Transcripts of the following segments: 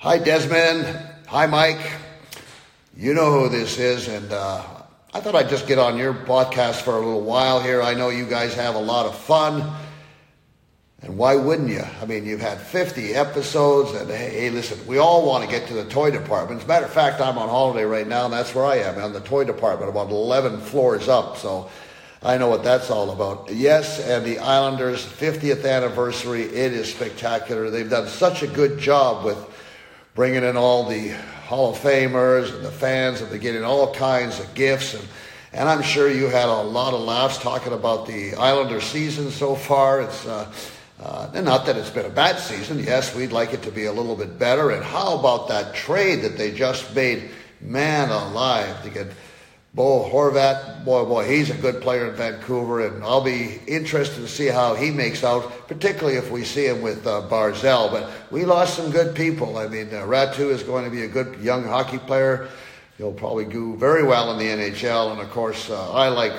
Hi, Desmond. Hi, Mike. You know who this is, and uh, I thought I'd just get on your podcast for a little while here. I know you guys have a lot of fun. And why wouldn't you? I mean, you've had 50 episodes, and hey, hey, listen, we all want to get to the toy department. As a matter of fact, I'm on holiday right now, and that's where I am, on the toy department, about 11 floors up. So I know what that's all about. Yes, and the Islanders' 50th anniversary, it is spectacular. They've done such a good job with bringing in all the Hall of Famers and the fans, and they're getting all kinds of gifts. And, and I'm sure you had a lot of laughs talking about the Islander season so far. It's uh, uh, not that it's been a bad season. Yes, we'd like it to be a little bit better. And how about that trade that they just made? Man alive, to get Bo Horvat. Boy, boy, he's a good player in Vancouver, and I'll be interested to see how he makes out, particularly if we see him with uh, Barzal. But we lost some good people. I mean, uh, Räty is going to be a good young hockey player. He'll probably do very well in the NHL, and of course, uh, I like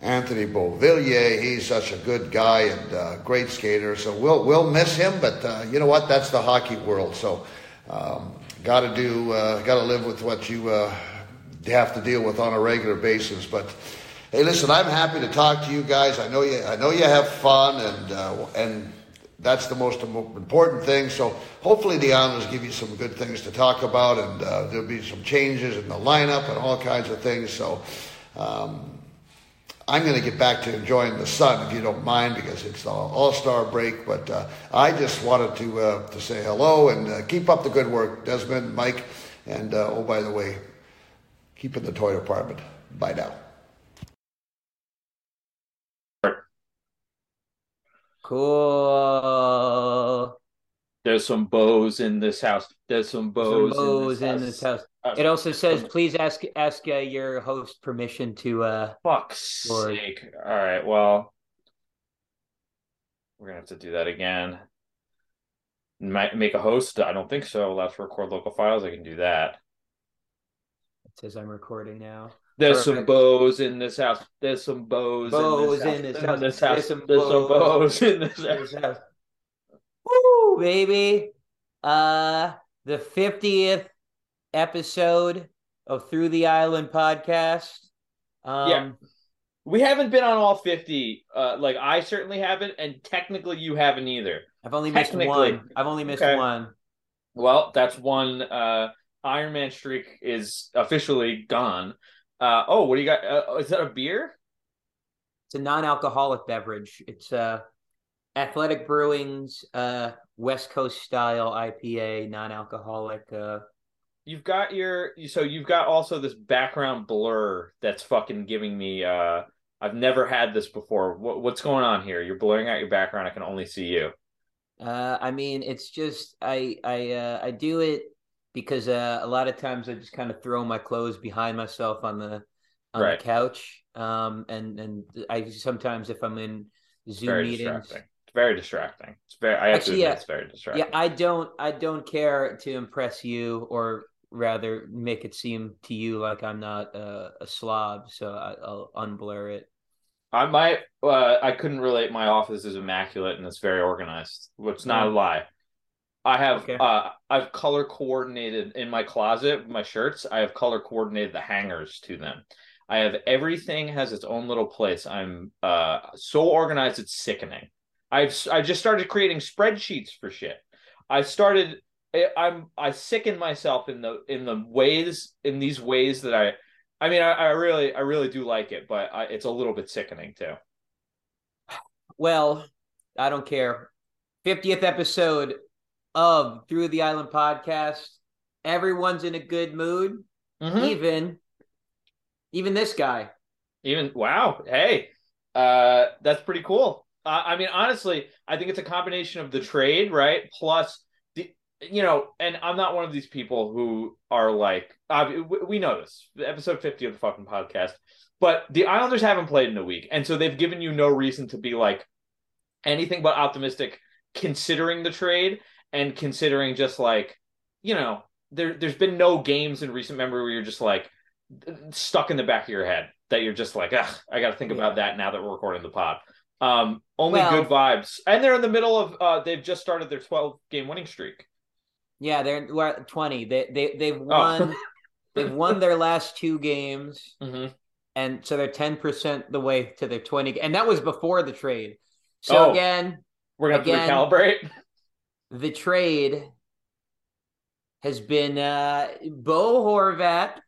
Anthony Beauvillier. He's such a good guy and uh, great skater. So we'll we'll miss him, but uh, you know what? That's the hockey world. So um, got to do, uh, got to live with what you uh, have to deal with on a regular basis. But hey, listen, I'm happy to talk to you guys. I know you, I know you have fun, and uh, and that's the most important thing. So hopefully the Islanders give you some good things to talk about, and uh, there'll be some changes in the lineup and all kinds of things. So. Um, I'm going to get back to enjoying the sun, if you don't mind, because it's the All-Star break. But uh, I just wanted to uh, to say hello and uh, keep up the good work, Desmond, Mike, and uh, oh, by the way, keep in the toy department. Bye now. Cool. There's some Bo's in this house. There's some Bo's, Some Bo's in in this this house. house. Uh, It also says, please ask ask uh, your host permission to. uh Fuck's Lord. sake. All right, well, we're gonna have to do that again. Might make a host? I don't think so. Allow to record local files. I can do that. It says I'm recording now. There's some Bo's in this house. There's some Bo's, Bo's in in this this house. house. In this house. There's some There's some Bo's. Bo's in this This house. house. Woo, baby! Uh, the fiftieth episode of Through the Island podcast. Um, Yeah. We haven't been on all 50. Uh, like I certainly haven't, and technically you haven't either. I've only missed one. I've only missed Okay. one. Well, that's one uh Iron Man streak is officially gone. Uh oh, what do you got? Uh, is that a beer? It's a non-alcoholic beverage. It's uh Athletic Brewing's uh West Coast style IPA, non-alcoholic. Uh You've got your so you've got also this background blur that's fucking giving me uh I've never had this before. What, what's going on here? You're blurring out your background. I can only see you. uh I mean it's just I I uh I do it because uh a lot of times I just kind of throw my clothes behind myself on the on Right. the couch. Um and and I sometimes if I'm in Zoom Very meetings distracting. It's very distracting. It's very I Actually, yeah. it's very distracting. Yeah, I don't I don't care to impress you or rather make it seem to you like I'm not uh, a slob, so I, I'll unblur it. I might uh, I couldn't relate my office is immaculate and it's very organized. Which not a lie. I have Okay. uh I've color coordinated in my closet, my shirts, I have color coordinated the hangers to them. I have everything has its own little place. I'm uh so organized it's sickening. I've I just started creating spreadsheets for shit. I started I- I'm I sicken myself in the in the ways in these ways that I I mean I, I really I really do like it, but I, it's a little bit sickening too. Well, I don't care. 50th episode of Through the Island podcast. Everyone's in a good mood, Mhm. even even this guy. Even wow, hey, uh, that's pretty cool. Uh, I mean, honestly, I think it's a combination of the trade, right? Plus the, you know, and I'm not one of these people who are like, uh, we- we know this, episode 50 of the fucking podcast, but the Islanders haven't played in a week, and so they've given you no reason to be like anything but optimistic, considering the trade and considering just like, you know, there there's been no games in recent memory where you're just like stuck in the back of your head that you're just like, Ugh, I got to think about that now that we're recording the pod. Um, only Well- good vibes, and they're in the middle of. Uh, they've just started their 12 game winning streak. Yeah, they're we're at twenty. They they they've won. Oh. they've won their last two games, mm-hmm. and so they're ten percent the way to their twenty. And that was before the trade. So oh, again, we're gonna again, recalibrate. The trade has been uh, Bo Horvat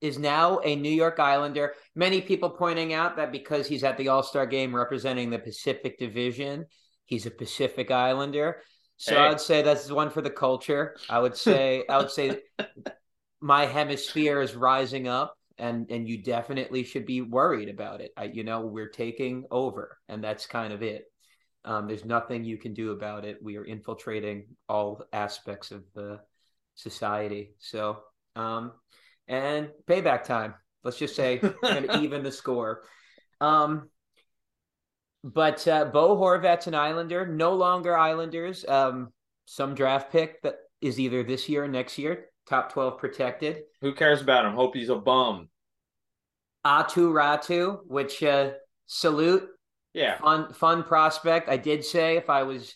is now a New York Islander. Many people pointing out that because he's at the All Star game representing the Pacific Division, he's a Pacific Islander. So hey. I would say that's one for the culture. I would say I would say my hemisphere is rising up, and and you definitely should be worried about it. I, you know, we're taking over, and that's kind of it. Um, there's nothing you can do about it. We are infiltrating all aspects of the society. So, um, and payback time. Let's just say and even the score. Um, but uh, Bo Horvat's an Islander, no longer Islanders. Um, some draft pick that is either this year or next year, top 12 protected. Who cares about him? Hope he's a bum. Aatu Räty, which uh, salute. Yeah. Fun, fun prospect. I did say if I was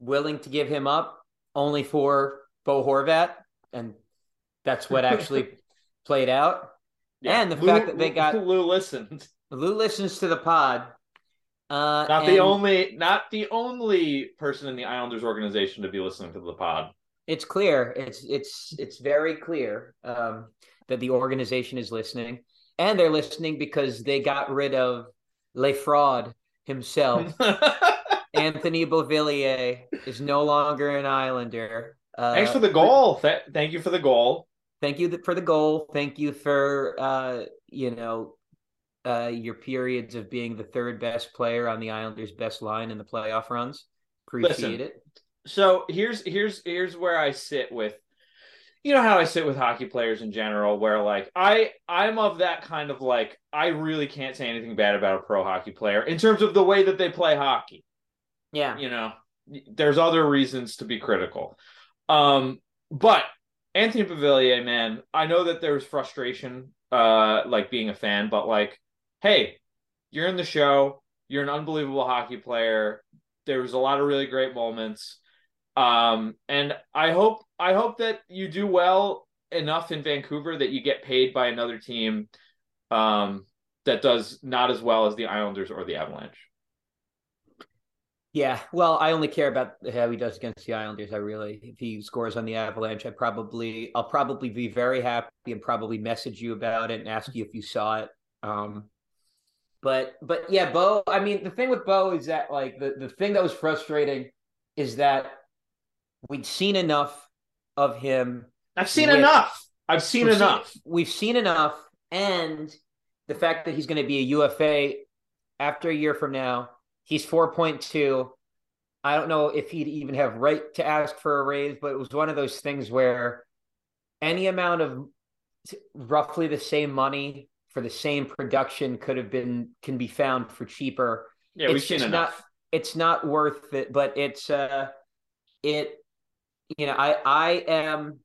willing to give him up only for Bo Horvat, and that's what actually played out. Yeah. And the Lou, fact that they got Lou listens. Lou listens to the pod. Uh, not the only, not the only person in the Islanders organization to be listening to the pod. It's clear. It's it's it's very clear um, that the organization is listening, and they're listening because they got rid of Le Fraud himself. Anthony Beauvillier is no longer an Islander. Uh, Thanks for the goal. Th- thank you for the goal. Thank you for the goal. Thank you for uh, you know uh, your periods of being the third best player on the Islanders' best line in the playoff runs. Appreciate Listen, it. So here's here's here's where I sit with you know how I sit with hockey players in general, where like I I'm of that kind of like I really can't say anything bad about a pro hockey player in terms of the way that they play hockey. Yeah. You know, there's other reasons to be critical. Um, but Anthony Beauvillier, man, I know that there's frustration, uh, like being a fan, but like, hey, you're in the show. You're an unbelievable hockey player. There was a lot of really great moments. Um, and I hope I hope that you do well enough in Vancouver that you get paid by another team um, that does not as well as the Islanders or the Avalanche. Yeah, well, I only care about how he does against the Islanders. I really, if he scores on the Avalanche, I probably, I'll probably be very happy and probably message you about it and ask you if you saw it. Um, but, but yeah, Bo. I mean, the thing with Bo is that like the the thing that was frustrating is that we'd seen enough of him. I've seen with, enough. I've seen we've enough. Seen, we've seen enough, and the fact that he's going to be a UFA after a year from now He's 4.2. I don't know if he'd even have right to ask for a raise, but it was one of those things where any amount of roughly the same money for the same production could have been can be found for cheaper. Yeah, we've seen enough. Not, it's not worth it, but it's uh it you know, I I am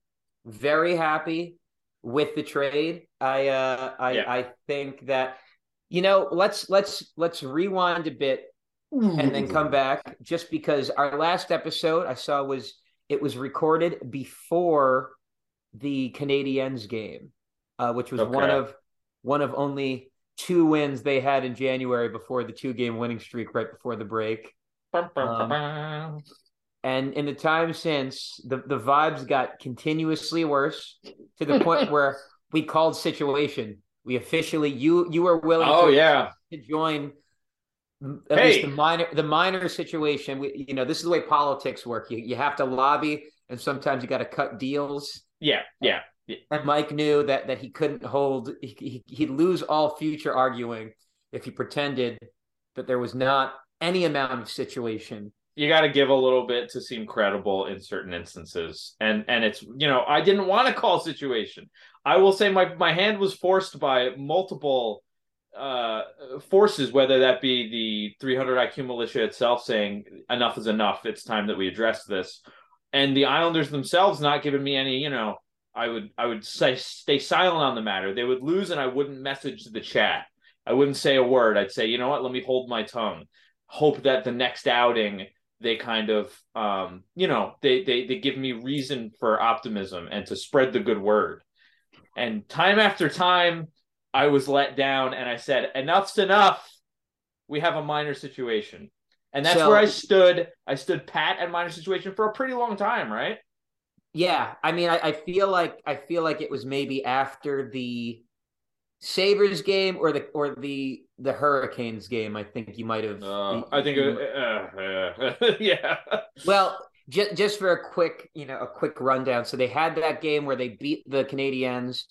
very happy with the trade. I uh I yeah. I think that you know, let's let's let's rewind a bit and then come back just because our last episode I saw was it was recorded before the Canadiens game, uh, which was okay. one of one of only two wins they had in January before the two game winning streak right before the break. Um, and in the time since, the, the vibes got continuously worse to the point where we called situation. We officially you you were willing oh, to, yeah. to join at hey. least the minor the minor situation we, you know this is the way politics work you, you have to lobby and sometimes you got to cut deals yeah yeah, yeah. and mike knew that that he couldn't hold he, he'd lose all future arguing if he pretended that there was not any amount of situation you got to give a little bit to seem credible in certain instances and and it's you know i didn't want to call situation i will say my my hand was forced by multiple uh, forces, whether that be the 300 IQ militia itself saying enough is enough, it's time that we address this, and the Islanders themselves not giving me any, you know, I would I would say stay silent on the matter. They would lose, and I wouldn't message the chat. I wouldn't say a word. I'd say, you know what, let me hold my tongue. Hope that the next outing they kind of um you know they they they give me reason for optimism and to spread the good word. And time after time i was let down and i said enough's enough. We have a minor situation. And that's So- where i stood. I stood pat at minor situation for a pretty long time right? Yeah, I mean, I, I feel like I feel like it was maybe after the Sabres game or the or the the Hurricanes game. I think you might have. uh, i think uh, uh, uh, yeah Well, just just for a quick, you know, a quick rundown. So they had that game where they beat the Canadiens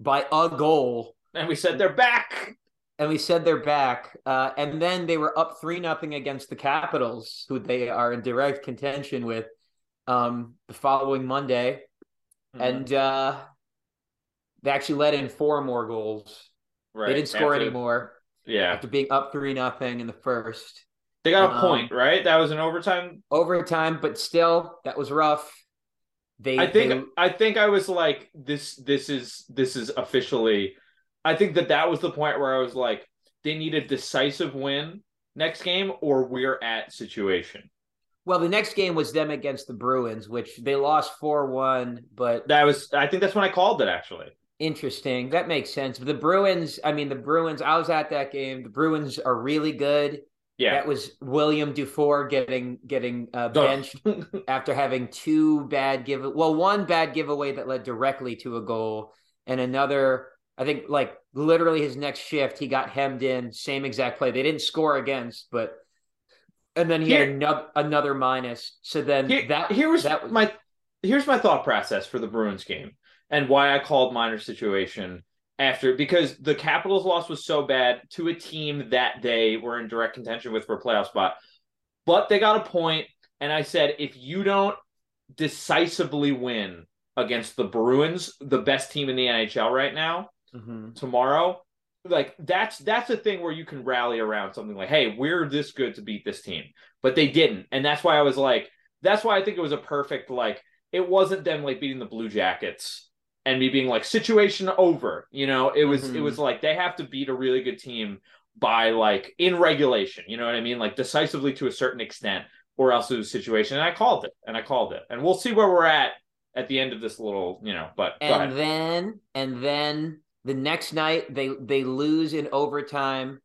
by a goal, and we said they're back and we said they're back. Uh, and then they were up three nothing against the Capitals, who they are in direct contention with. Um, the following Monday, Mm-hmm. and uh, they actually let in four more goals. right They didn't score after- anymore yeah after being up three nothing in the first they got a Um, point right that was an overtime overtime, but still that was rough. They I think they- I think I was like this this is this is officially I think that that was the point where I was like they need a decisive win next game or we're at situation. well the next game was them against the Bruins, which they lost four one, but That was I think that's when I called it actually. Interesting. That makes sense. But the Bruins, I mean the Bruins. I was at that game. The Bruins are really good. Yeah. That was William Dufour getting getting uh, benched after having two bad give well one bad giveaway that led directly to a goal and another I think like literally his next shift he got hemmed in same exact play they didn't score against but and then he had Here- another another minus so then Here, that here was that was my here's my thought process for the Bruins game and why I called minor situation after because the Capitals loss was so bad to a team that they were in direct contention with for a playoff spot. But they got a point, and I said if you don't decisively win against the Bruins, the best team in the NHL right now, Mhm. tomorrow, like that's that's a thing where you can rally around something like, hey, we're this good to beat this team. But they didn't. And that's why I was like, that's why I think it was a perfect like it wasn't them like beating the Blue Jackets and me being like situation over. You know, it was it Mhm. was like they have to beat a really good team by like in regulation, you know what I mean? Like decisively to a certain extent, or else it was a situation. And I called it. And I called it. And we'll see where we're at at the end of this little, you know, but and then and then the next night they they lose in overtime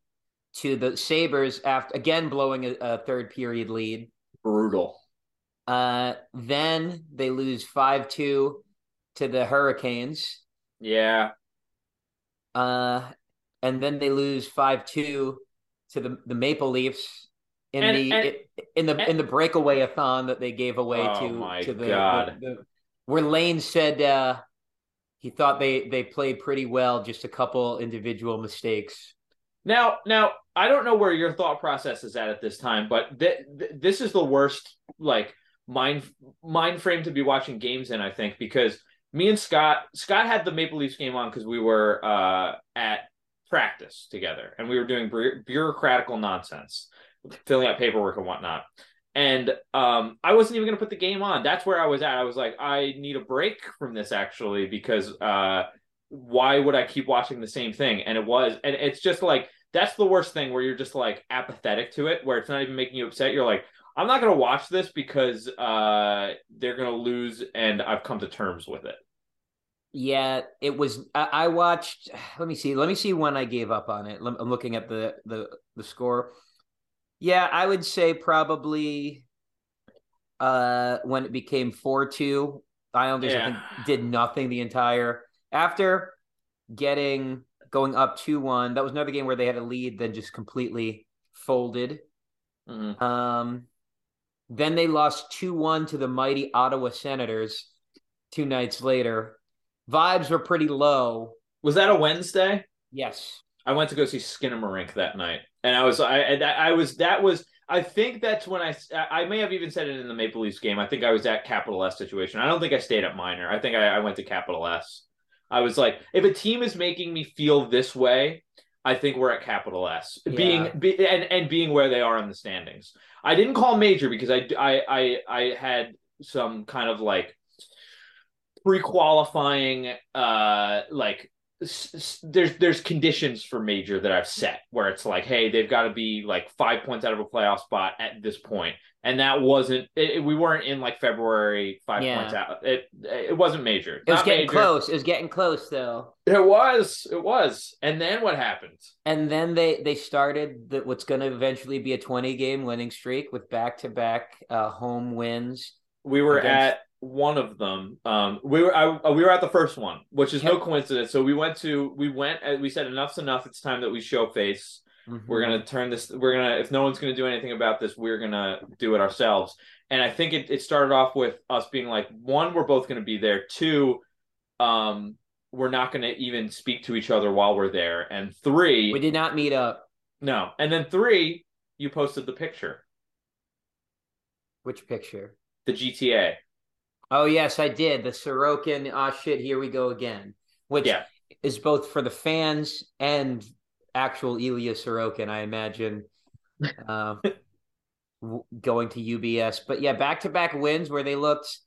to the Sabres after again blowing a, a third period lead brutal. Uh, then they lose five two to the Hurricanes. Yeah. Uh, and then they lose five two to the the Maple Leafs in And- the and- in the and- in the breakaway a thon that they gave away Oh to to the, God. the, the where Lane said uh, he thought they they played pretty well, just a couple individual mistakes. Now, now I don't know where your thought process is at at this time, but th- th- this is the worst like mind mind frame to be watching games in. I think because me and Scott Scott had the Maple Leafs game on because we were uh, at practice together and we were doing bu- bureaucratical nonsense, filling out paperwork and whatnot. And um, I wasn't even going to put the game on. That's where I was at. I was like, I need a break from this actually because uh, why would I keep watching the same thing? And it was, and it's just like that's the worst thing where you're just like apathetic to it, where it's not even making you upset. You're like, I'm not gonna watch this because uh, they're gonna lose, and I've come to terms with it. Yeah, it was. I, I watched. Let me see. Let me see when I gave up on it. I'm looking at the the the score. Yeah, I would say probably uh when it became four two. Islanders I think did nothing the entire after getting going up two one. That was another game where they had a lead, then just completely folded. Mhm. Um, then they lost 2 1 to the mighty Ottawa Senators two nights later. Vibes were pretty low. Was that a Wednesday? Yes. I went to go see Skinamarink that night, and I was I that I was that was I think that's when I I may have even said it in the Maple Leafs game. I think I was at Capital S situation. I don't think I stayed at Minor. I think I, I went to Capital S. I was like, if a team is making me feel this way, I think we're at Capital S. Yeah. Being be, and and being where they are in the standings. I didn't call major because I I I, I had some kind of like pre-qualifying uh like there's there's conditions for major that I've set where it's like, hey, they've got to be like five points out of a playoff spot at this point, and that wasn't. It, we weren't in like February five yeah. points out. It it wasn't major. It was Not getting major. close. It was getting close though. It was. It was. And then what happened? And then they they started the, what's going to eventually be a twenty game winning streak with back to back home wins. We were against... at one of them. Um, we were I, uh, we were at the first one, which is no coincidence. So we went to we went uh, we said enough's enough. It's time that we show face. Mm-hmm. We're gonna turn this. We're gonna if no one's gonna do anything about this, we're gonna do it ourselves. And I think it, it started off with us being like, one, we're both gonna be there. Two, um, we're not gonna even speak to each other while we're there. And three, we did not meet up. No. And then three, you posted the picture. Which picture? The GTA. Oh yes, I did. The Sorokin, ah oh, shit, here we go again. Which yeah. is both for the fans and actual Ilya Sorokin, I imagine. uh, going to UBS. But yeah, back to back wins where they looked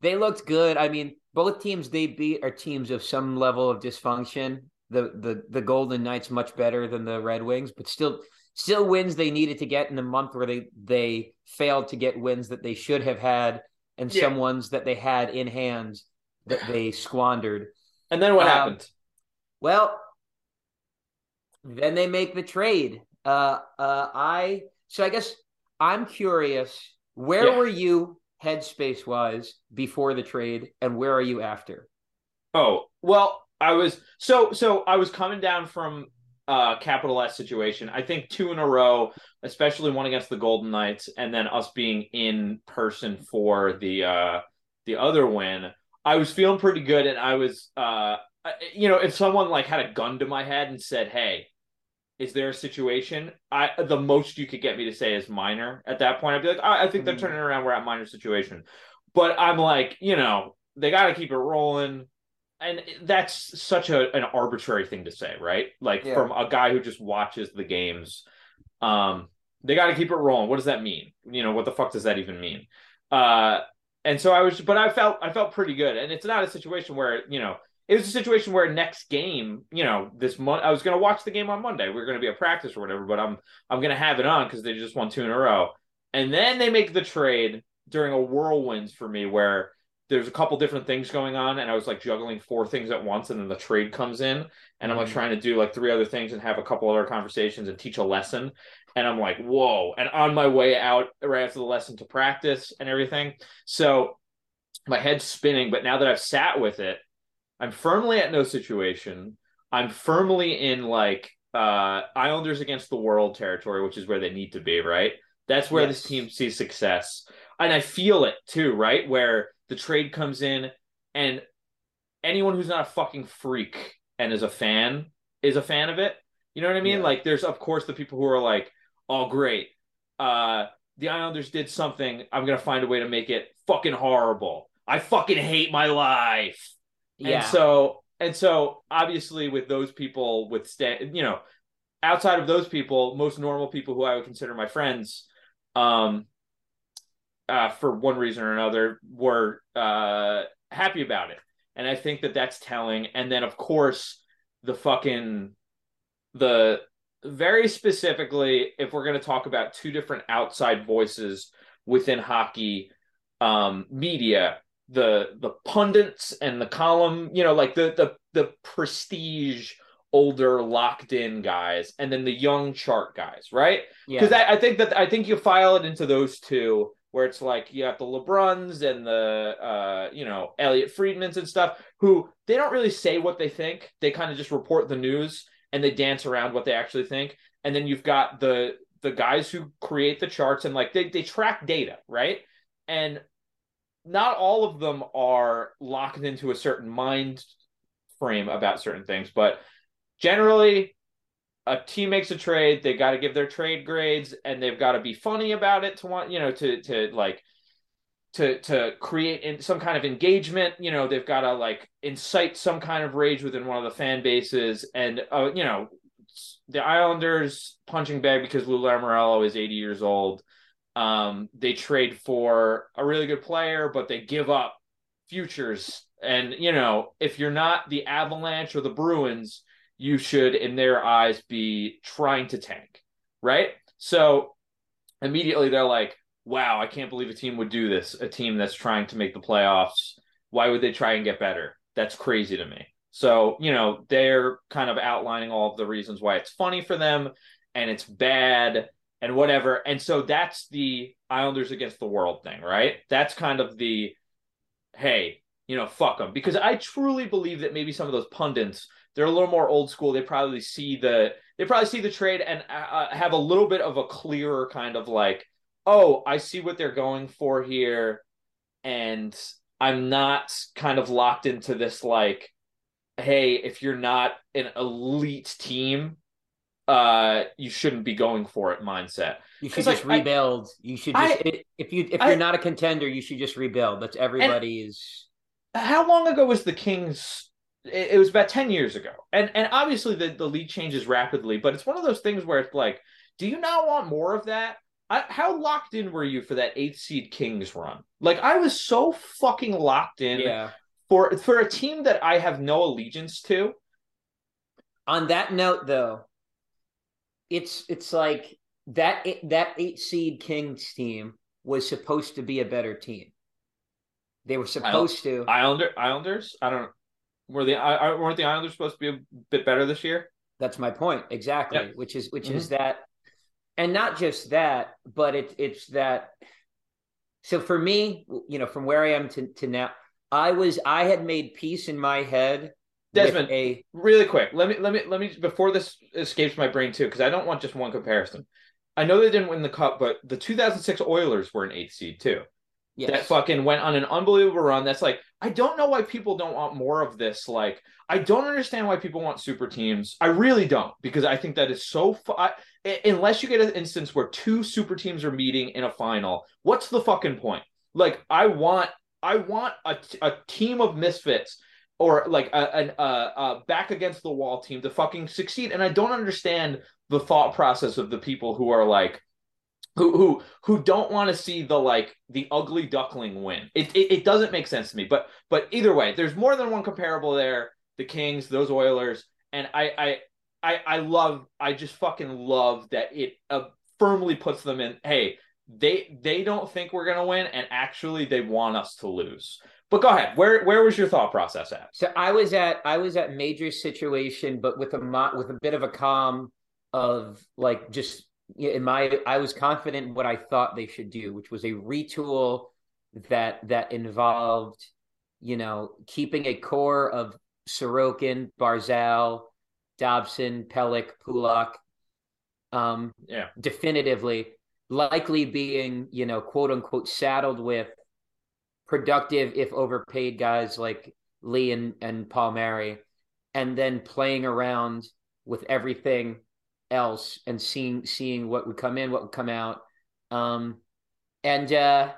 they looked good. I mean, both teams they beat are teams of some level of dysfunction. The the the Golden Knights much better than the Red Wings, but still still wins they needed to get in the month where they they failed to get wins that they should have had and yeah. some ones that they had in hand that they squandered. And then what um, happened? Well, then they make the trade. Uh, uh, I so I guess I'm curious. Where yeah. were you headspace wise before the trade, and where are you after? Oh well, I was so so I was coming down from uh capital S situation. I think two in a row, especially one against the Golden Knights, and then us being in person for the uh the other win. I was feeling pretty good, and I was uh you know if someone like had a gun to my head and said, "Hey, is there a situation?" I the most you could get me to say is minor. At that point, I'd be like, I, I think they're mm-hmm. turning around. We're at minor situation, but I'm like, you know, they got to keep it rolling and that's such a an arbitrary thing to say, right? Like yeah. from a guy who just watches the games. Um, they got to keep it rolling. What does that mean? You know, what the fuck does that even mean? Uh, and so I was, but I felt I felt pretty good. And it's not a situation where you know it was a situation where next game, you know, this month I was going to watch the game on Monday. We are going to be at practice or whatever, but I'm I'm going to have it on because they just won two in a row. And then they make the trade during a whirlwind for me where there's a couple different things going on and I was like juggling four things at once and then the trade comes in and I'm like mm. trying to do like three other things and have a couple other conversations and teach a lesson and I'm like whoa and on my way out right after the lesson to practice and everything so my head's spinning but now that I've sat with it I'm firmly at no situation I'm firmly in like uh Islanders against the world territory which is where they need to be right that's where yes. this team sees success and I feel it too right where the trade comes in and anyone who's not a fucking freak and is a fan is a fan of it. You know what I mean? Yeah. Like there's of course the people who are like, "Oh great. Uh the Islanders did something. I'm going to find a way to make it fucking horrible. I fucking hate my life." Yeah. And so and so obviously with those people with stand, you know, outside of those people, most normal people who I would consider my friends um uh, for one reason or another, were uh, happy about it. And I think that that's telling. And then, of course, the fucking the very specifically, if we're going to talk about two different outside voices within hockey um, media, the the pundits and the column, you know, like the the the prestige older locked in guys and then the young chart guys right because yeah. I, I, think that i think you file it into those two where it's like you have the LeBruns and the uh, you know Elliotte Friedmans and stuff who they don't really say what they think. They kind of just report the news and they dance around what they actually think. And then you've got the the guys who create the charts and like they they track data, right? And not all of them are locked into a certain mind frame about certain things, but generally a team makes a trade, they got to give their trade grades and they've got to be funny about it to want, you know, to to like to to create in some kind of engagement, you know, they've got to like incite some kind of rage within one of the fan bases and uh, you know, the Islanders punching bag because Lou Lamoriello is 80 years old. Um, they trade for a really good player, but they give up futures. And, you know, if you're not the Avalanche or the Bruins, you should, in their eyes, be trying to tank, right? So immediately they're like, wow, I can't believe a team would do this. A team that's trying to make the playoffs. Why would they try and get better? That's crazy to me. So, you know, they're kind of outlining all of the reasons why it's funny for them and it's bad and whatever. And so that's the Islanders against the world thing, right? That's kind of the hey, you know, fuck them. Because I truly believe that maybe some of those pundits, they're a little more old school. They probably see the they probably see the trade and uh, uh, have a little bit of a clearer kind of like, oh, I see what they're going for here, and I'm not kind of locked into this like, hey, if you're not an elite team, uh you shouldn't be going for it mindset. You should just like, rebuild. I, you should just I, if you if you're not a contender, you should just rebuild. That's everybody's. How long ago was the Kings? It, it was about ten years ago, and and obviously the the league changes rapidly, but it's one of those things where it's like, do you not want more of that? I, how locked in were you for that eighth seed Kings run? Like I was so fucking locked in. Yeah. For for a team that I have no allegiance to. On that note, though, it's it's like that that eight seed Kings team was supposed to be a better team. They were supposed to Islander Islanders. I don't were the I, weren't the Islanders supposed to be a bit better this year. That's my point exactly. Yep. Which is which mm-hmm. is that, and not just that, but it's it's that. So for me, you know, from where I am to to now, I was I had made peace in my head Desmond, a really quick. Let me let me let me before this escapes my brain too, because I don't want just one comparison. I know they didn't win the cup, but the 2006 Oilers were an eighth seed too. Yes. That fucking went on an unbelievable run. That's like I don't know why people don't want more of this. Like I don't understand why people want super teams. I really don't because I think that is so. Fu- I, unless you get an instance where two super teams are meeting in a final, what's the fucking point? Like I want I want a, a team of misfits or like a, a, a, back against the wall team to fucking succeed. And I don't understand the thought process of the people who are like, who who who don't want to see the like the ugly duckling win. It, it, it doesn't make sense to me. But but either way, there's more than one comparable there. The Kings, those Oilers, and I I I, I love I just fucking love that it uh, firmly puts them in. Hey, they they don't think we're gonna win, and actually they want us to lose. But go ahead. Where where was your thought process at? So I was at I was at major situation, but with a with a bit of a calm of like just in my I was confident in what I thought they should do, which was a retool that that involved, you know, keeping a core of Sorokin, Barzal, Dobson, Pelech, Pulock, um, yeah, definitively, likely being you know quote unquote saddled with productive if overpaid guys like Lee and, and Palmieri, and then playing around with everything else and seeing seeing what would come in, what would come out. Um and uh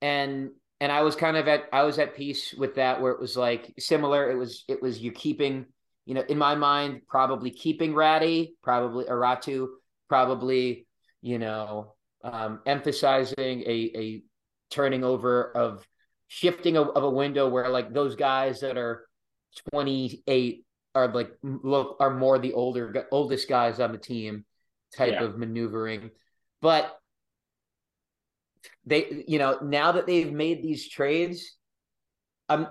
and and I was kind of at I was at peace with that where it was like similar. It was it was you keeping, you know, in my mind, probably keeping Räty, probably Aratu, probably, you know, um emphasizing a a turning over of shifting of, of a window where like those guys that are 28 are like look are more the older oldest guys on the team type yeah. of maneuvering but they you know now that they've made these trades um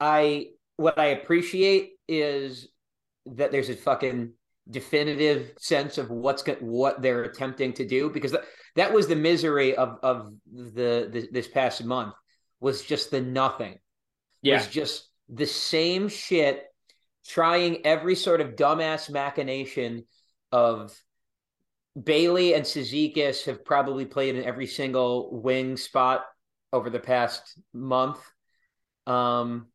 i what i appreciate is that there's a fucking definitive sense of what's go- what they're attempting to do because that, that was the misery of of the, the this past month was just the nothing yeah. was just the same shit trying every sort of dumbass machination of Bailey and Cizikas have probably played in every single wing spot over the past month. Um,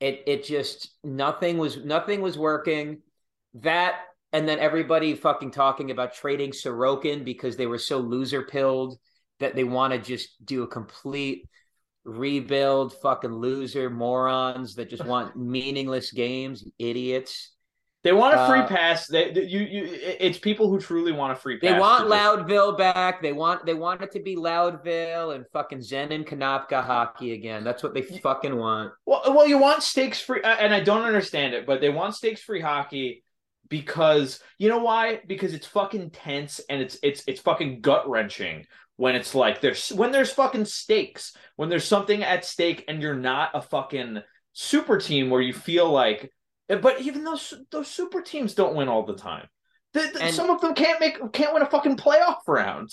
it it just nothing was nothing was working. That and then everybody fucking talking about trading Sorokin because they were so loser pilled that they want to just do a complete rebuild, fucking loser morons that just want meaningless games, idiots. They want a free Uh, pass. They, they- you you it's people who truly want a free pass. They want Loudville back. They want they want it to be Loudville and fucking Zen and Kanopka hockey again. That's what they fucking want. Well, well, you want stakes free, uh, and I don't understand it, but they want stakes free hockey because you know why? Because it's fucking tense and it's it's it's fucking gut wrenching when it's like there's when there's fucking stakes when there's something at stake and you're not a fucking super team where you feel like. But even those those super teams don't win all the time. The- the- some of them can't make can't win a fucking playoff round.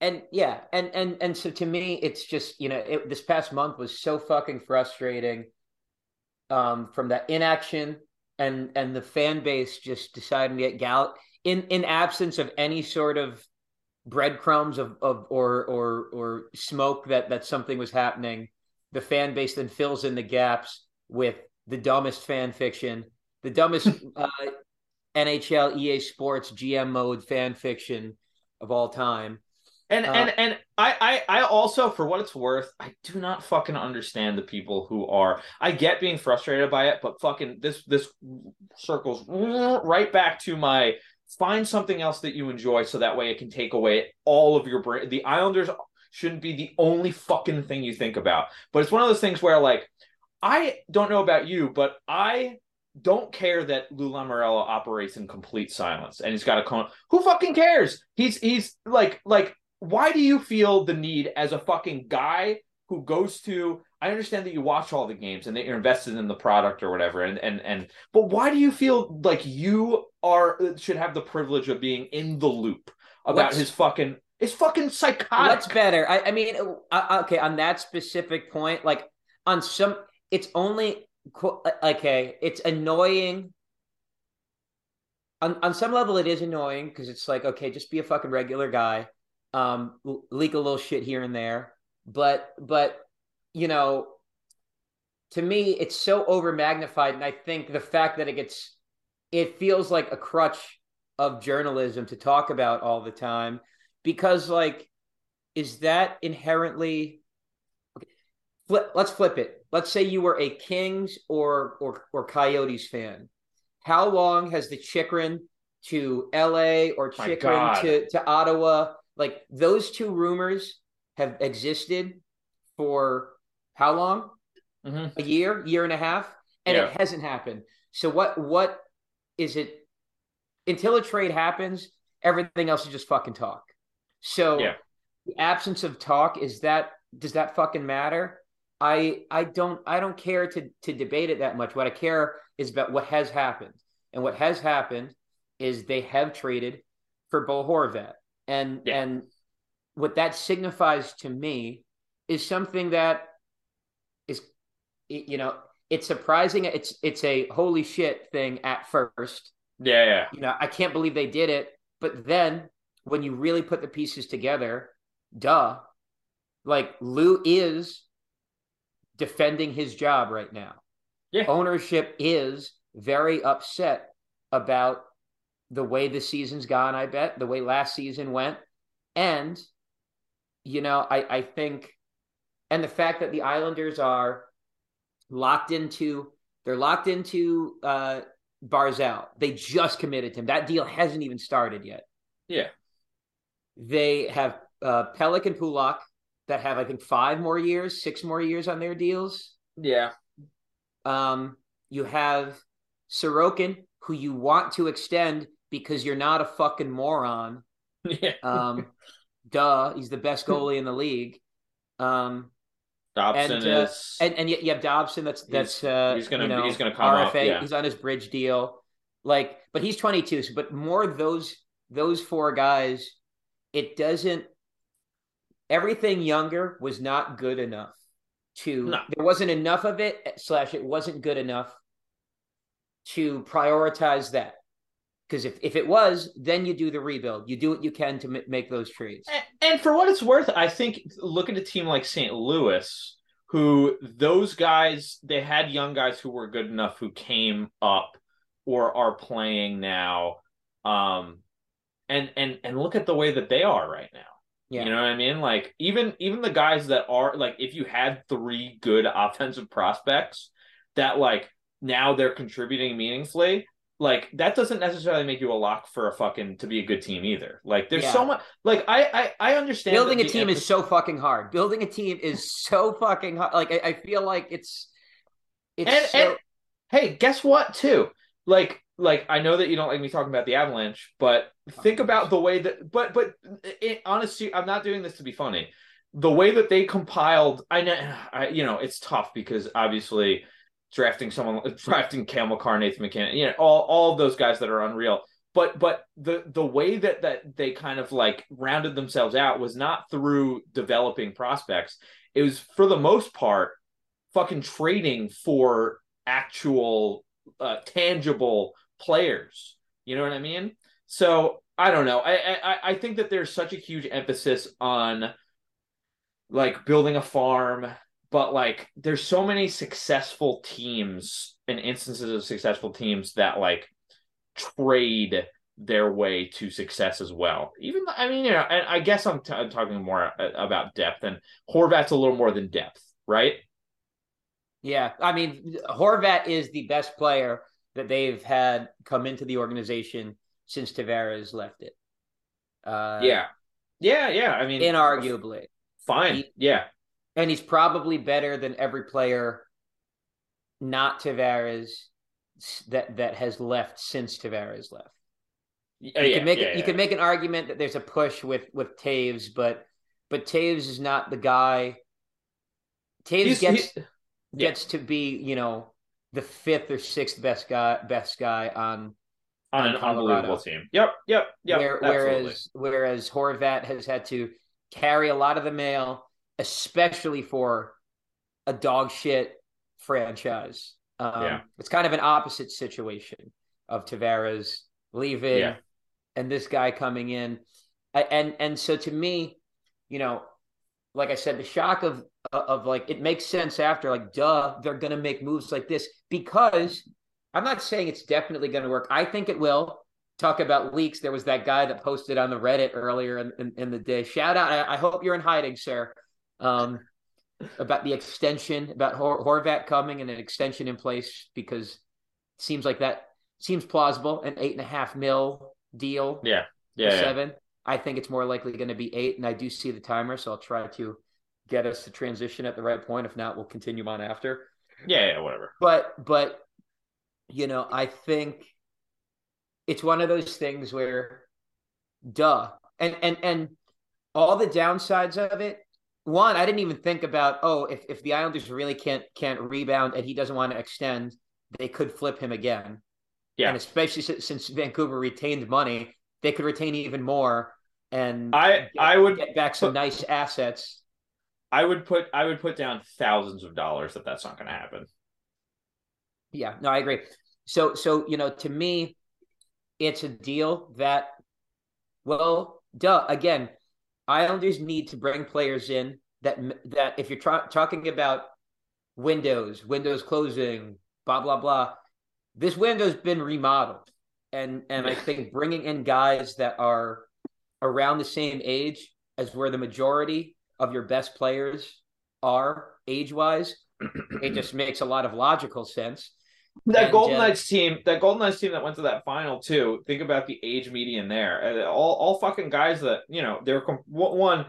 And yeah, and and and so to me, it's just you know, it, this past month was so fucking frustrating. Um, from that inaction and and the fan base just deciding to get gal in in absence of any sort of breadcrumbs of of or or or smoke that that something was happening. The fan base then fills in the gaps with the dumbest fan fiction, the dumbest uh, NHL EA Sports GM mode fan fiction of all time. And Uh, and and I, I I also, for what it's worth, I do not fucking understand the people who are. I get being frustrated by it, but fucking this this circles right back to my find something else that you enjoy, so that way it can take away all of your brain. The Islanders shouldn't be the only fucking thing you think about, but it's one of those things where like I don't know about you, but I don't care that Lou Lamoriello operates in complete silence and he's got a cone. Who fucking cares? He's he's like like why do you feel the need as a fucking guy who goes to I understand that you watch all the games and that you're invested in the product or whatever and and and but why do you feel like you are should have the privilege of being in the loop about What's- his fucking it's fucking psychotic. What's better? I, I mean, uh, okay, on that specific point, like on some, it's only okay. It's annoying. On on some level, it is annoying because it's like, okay, just be a fucking regular guy, um, leak a little shit here and there. But but you know, to me, it's so over magnified, and I think the fact that it gets, it feels like a crutch of journalism to talk about all the time because like is that inherently okay flip, let's flip it. Let's say you were a kings or or or coyotes fan. How long has the Chychrun to la or Chychrun to, to ottawa like those two rumors have existed for how long? Mhm. a year year and a half? And Yeah. it hasn't happened. So what what is it? Until a trade happens everything else is just fucking talk. So Yeah. the absence of talk is that does that fucking matter? I i don't i don't care to to debate it that much. What i care is about what has happened. And what has happened is they have traded for Bo Horvat. And Yeah. and what that signifies to me is something that you know it's surprising it's it's a holy shit thing at first Yeah, yeah. you know, I can't believe they did it. But then when you really put the pieces together, duh, like Lou is defending his job right now. Yeah. Ownership is very upset about the way the season's gone, I bet, the way last season went. And, you know, I, I think, and the fact that the Islanders are locked into, they're locked into, uh, Barzal. They just committed to him. That deal hasn't even started yet. Yeah. They have uh, Pelech and Pulock that have, I think, five more years, six more years on their deals. Yeah. Um, you have Sorokin, who you want to extend because you're not a fucking moron. Yeah. Um, duh, he's the best goalie in the league. Um, Dobson and, uh, is and and yet you have Dobson. That's that's uh, he's gonna- you know, he's gonna come up, RFA. yeah. He's on his bridge deal. Like, but he's 22. So, but more those those four guys. It doesn't. Everything younger was not good enough. To No. there wasn't enough of it. Slash, it wasn't good enough to prioritize that. Because if, if it was, then you do the rebuild. You do what you can to m- make those trades. A- And for what it's worth, I think look at a team like St. Louis, who those guys they had young guys who were good enough who came up or are playing now. Um and and and look at the way that they are right now. Yeah. You know what I mean? Like even even the guys that are like if you had three good offensive prospects that like now they're contributing meaningfully, like that doesn't necessarily make you a lock for a fucking to be a good team either. Like there's Yeah. so much like I I, I understand Building a team emphasis- is so fucking hard. Building a team is so fucking hard. Like I, I feel like it's it's and, so, and hey, guess what too? Like like I know that you don't like me talking about the Avalanche, but think about the way that but but it, honestly, I'm not doing this to be funny. The way that they compiled, I know, I, you know, it's tough because obviously drafting someone, drafting Cale Makar, Nathan MacKinnon, you know, all all those guys that are unreal. But but the the way that that they kind of like rounded themselves out was not through developing prospects. It was for the most part fucking trading for actual uh, tangible players. You know what I mean? So I don't know. I, I I think that there's such a huge emphasis on like building a farm, but like there's so many successful teams and instances of successful teams that like trade their way to success as well. Even I mean, you know, and I guess I'm, t- I'm talking more uh, about depth, and Horvat's a little more than depth, right? yeah. I mean, Horvat is the best player that they've had come into the organization since Tavares left it. Uh, yeah, yeah, yeah. I mean, inarguably, fine. He- yeah, and he's probably better than every player, not Tavares, that that has left since Tavares left. Oh, yeah, you yeah, can make yeah, it, you can make an argument that there's a push with with Toews, but but Toews is not the guy. Toews He's- gets he- yeah. gets to be you know the fifth or sixth best guy best guy on on on an Colorado. unbelievable team. Yep, yep, yep. where, whereas whereas Horvat has had to carry a lot of the mail, especially for a dog shit franchise. Um, Yeah. It's kind of an opposite situation of Tavares leaving Yeah. and this guy coming in, and and so to me, you know, like I said, the shock of of like it makes sense after like duh they're gonna make moves like this because I'm not saying it's definitely gonna work. I think it will talk about leaks. There was that guy that posted on the Reddit earlier in, in, in the day. Shout out! I, I hope you're in hiding, sir. Um, about the extension, about Hor- Horvat coming and an extension in place because it seems like that seems plausible. An eight and a half mil deal, yeah, yeah, yeah. seven. I think it's more likely going to be eight, and I do see the timer, so I'll try to get us to transition at the right point. If not, we'll continue on after yeah, yeah, whatever. but but you know i think it's one of those things where duh and and and all the downsides of it one i didn't even think about oh if, if the islanders really can't can't rebound and he doesn't want to extend they could flip him again Yeah. and especially since, since vancouver retained money they could retain even more and I get, I would get back some put- nice assets I would put I would put down thousands of dollars that that's not going to happen. Yeah, no, I agree. So, so you know, to me, it's a deal that, well, duh. Again, Islanders need to bring players in that that if you're tra- talking about windows, windows closing, blah blah blah. This window's been remodeled, and and I think bringing in guys that are around the same age as where the majority of your best players are age wise, it just makes a lot of logical sense. That Golden Knights team, that Golden Knights team that went to that final too. Think about the age median there. All all fucking guys that you know they're one,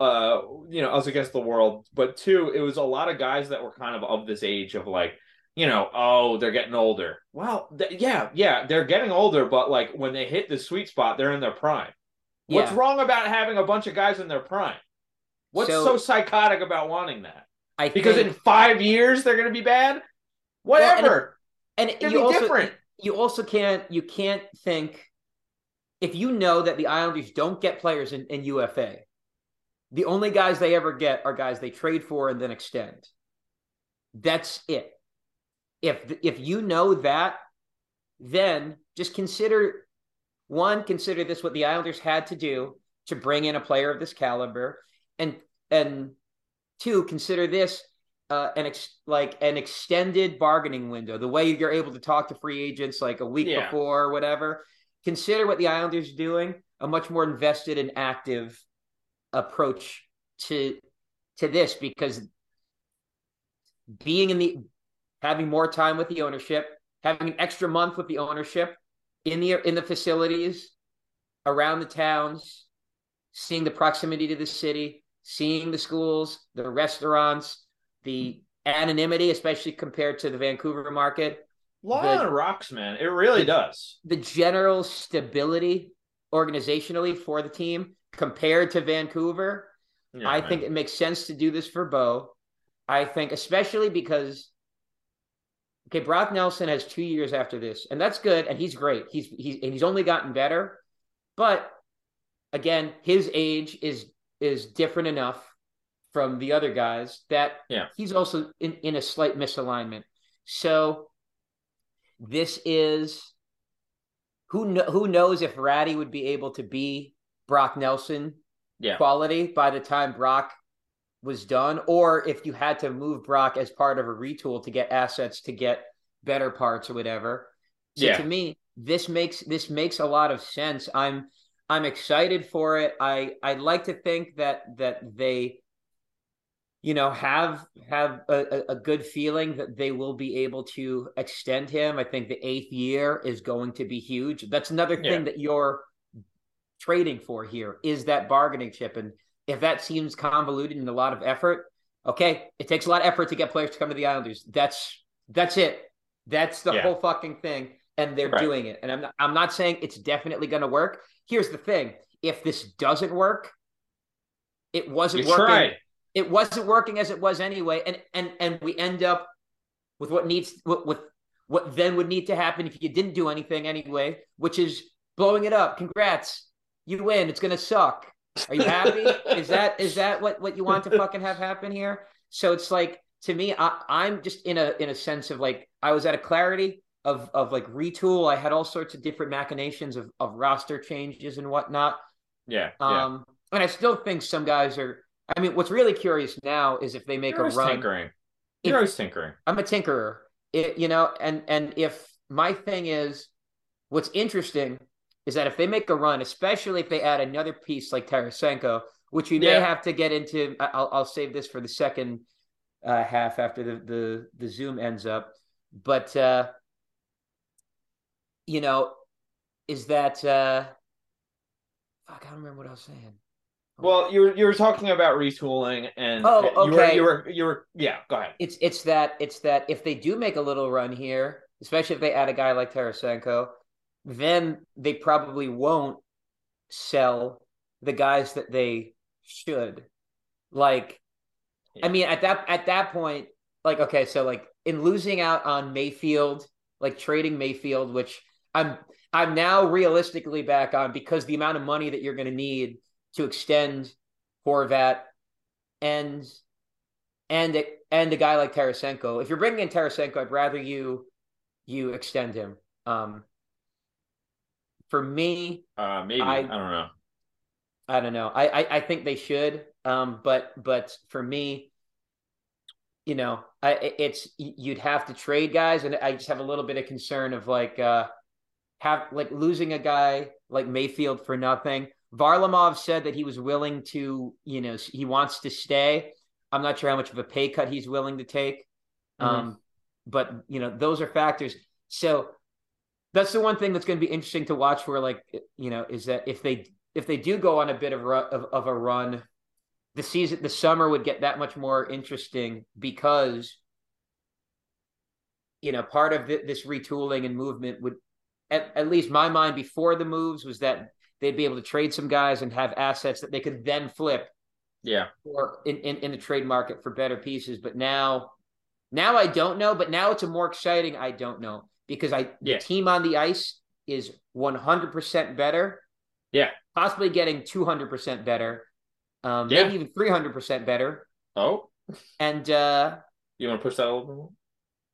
uh, you know, us against the world, but two, it was a lot of guys that were kind of of this age of like, you know, oh, they're getting older. Well, th- yeah, yeah, they're getting older, but like when they hit the sweet spot, they're in their prime. What's wrong about having a bunch of guys in their prime? What's so, So- psychotic about wanting that? I Because think, in five years they're going to be bad. Whatever. And It'd you also different. you also can't you can't think if you know that the Islanders don't get players in, in UFA, the only guys they ever get are guys they trade for and then extend. That's it. If if you know that, then just consider one, consider this what the Islanders had to do to bring in a player of this caliber, and and two, consider this uh, an ex- like an extended bargaining window. The way you're able to talk to free agents like a week Yeah. before or whatever. Consider what the Islanders are doing. A much more invested and active approach to to this because being in the having more time with the ownership, having an extra month with the ownership in the in the facilities around the towns, seeing the proximity to the city, seeing the schools, the restaurants, the anonymity, especially compared to the Vancouver market. Long the, rocks, man. It really the, does. The general stability organizationally for the team compared to Vancouver, yeah, I man. think it makes sense to do this for Bo. I think, especially because okay, Brock Nelson has two years after this, and that's good, and he's great. He's he's and he's only gotten better, but again, his age is is different enough from the other guys that yeah. he's also in, in a slight misalignment. So this is who kn- who knows if Räty would be able to be Brock Nelson yeah. quality by the time Brock was done, or if you had to move Brock as part of a retool to get assets to get better parts or whatever. So yeah. to me, this makes this makes a lot of sense. I'm I'm excited for it. I I'd like to think that that they you know have have a, a good feeling that they will be able to extend him. I think the eighth year is going to be huge. That's another thing yeah. that you're trading for here is that bargaining chip. And if that seems convoluted and a lot of effort, okay, it takes a lot of effort to get players to come to the Islanders. That's that's it. That's the yeah. whole fucking thing, and they're right. doing it. And I'm not, I'm not saying it's definitely going to work. Here's the thing: if this doesn't work, it wasn't working. Tried. It wasn't working as it was anyway, and and and we end up with what needs with, with what then would need to happen if you didn't do anything anyway, which is blowing it up. Congrats, you win. It's gonna suck. Are you happy? is that is that what what you want to fucking have happen here? So it's like to me, I, I'm just in a in a sense of like I was at a clarity of of like retool. I had all sorts of different machinations of of roster changes and whatnot. Yeah. Um, yeah. and I still think some guys are. I mean, what's really curious now is if they make You're a run. Tinkering. You're always tinkering. I'm a tinkerer. It, you know, and and if my thing is, what's interesting is that if they make a run, especially if they add another piece like Tarasenko, which we may have to get into, I'll, I'll save this for the second uh, half after the, the the Zoom ends up. But uh, you know, is that uh, fuck? I don't remember what I was saying. Well, you were you were talking about retooling, and oh, okay. you were you were you were yeah. Go ahead. It's it's that it's that if they do make a little run here, especially if they add a guy like Tarasenko, then they probably won't sell the guys that they should. Like, yeah. I mean, at that at that point, like, okay, so like in losing out on Mayfield, like trading Mayfield, which I'm I'm now realistically back on because the amount of money that you're going to need to extend Horvat and and and a guy like Tarasenko. If you're bringing in Tarasenko, I'd rather you you extend him. Um, for me, uh, maybe I, I, don't know. I don't know. I, I, I think they should. Um, but but for me, you know, I it's you'd have to trade guys, and I just have a little bit of concern of like uh have like losing a guy like Mayfield for nothing. Varlamov said that he was willing to, you know, he wants to stay. I'm not sure how much of a pay cut he's willing to take. Mm-hmm. Um, but you know, those are factors. So that's the one thing that's going to be interesting to watch. Where like you know is that if they if they do go on a bit of of, of a run, the season the summer would get that much more interesting because you know part of this retooling and movement would at, at least my mind before the moves was that they'd be able to trade some guys and have assets that they could then flip yeah or in, in, in the trade market for better pieces but now now i don't know but now it's a more exciting i don't know because I yeah. the team on the ice is 100% better. Yeah. Possibly getting 200% better. Um, yeah. maybe even 300% better. Oh. And uh you want to push that a little bit more?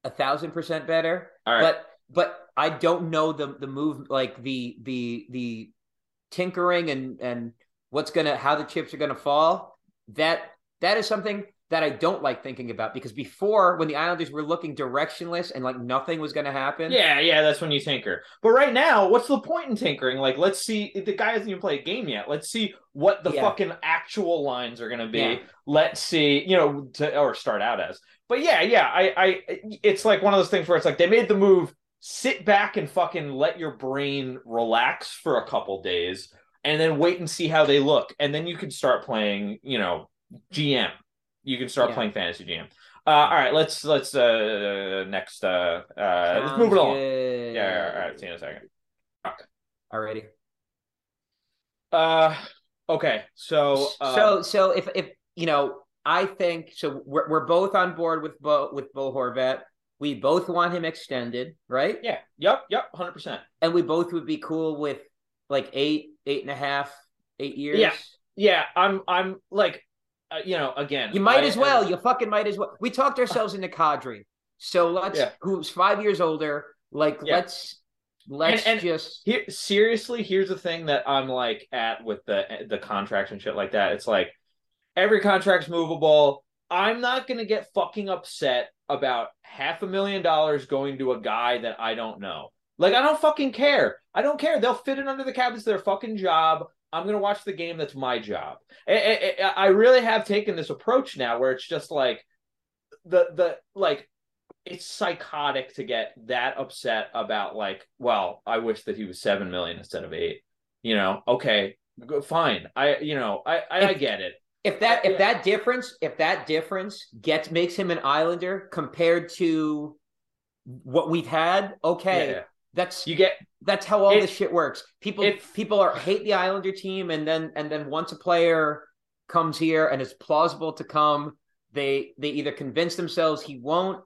A thousand percent better. All right. But but I don't know the the move like the the the tinkering and and what's gonna how the chips are gonna fall. That that is something that I don't like thinking about because before when the Islanders were looking directionless and like nothing was going to happen. Yeah, yeah, that's when you tinker. But right now, what's the point in tinkering? Like, let's see. The guy hasn't even played a game yet. Let's see what the yeah. fucking actual lines are going to be. Yeah. Let's see, you know, to, or start out as. But yeah, yeah, I, I, it's like one of those things where it's like they made the move sit back and fucking let your brain relax for a couple days and then wait and see how they look. And then you can start playing, you know, GM. You can start Yeah. playing fantasy GM. Uh, all right, let's let's uh next uh uh let's move it along. Yeah, yeah, all right, see you in a second. Alrighty. Uh okay, so uh, so so if if you know, I think so. We're we're both on board with Bo with Bo Horvat. We both want him extended, right? yeah, yep, yep, hundred percent. And we both would be cool with like eight, eight and a half, eight years. Yeah. Yeah, I'm I'm like uh, you know, again. You might I- as well. You fucking might as well. We talked ourselves into Kadri. So let's Yeah. who's five years older. Like Yeah. let's let's and- just Here, seriously, here's the thing that I'm like at with the the contracts and shit like that. It's like every contract's movable. I'm not gonna get fucking upset about half a million dollars going to a guy that I don't know. Like I don't fucking care. I don't care. They'll fit it under the cap. It's their fucking job. I'm gonna watch the game. That's my job. I, I, I really have taken this approach now, where it's just like the the like it's psychotic to get that upset about like, well, I wish that he was seven million instead of eight. You know, okay, fine. I you know, I I, I get it. If that if that difference if that difference gets makes him an Islander compared to what we've had, okay, Yeah. that's You get that's how all this shit works. People people are hate the Islander team, and then and then once a player comes here and it's plausible to come, they they either convince themselves he won't,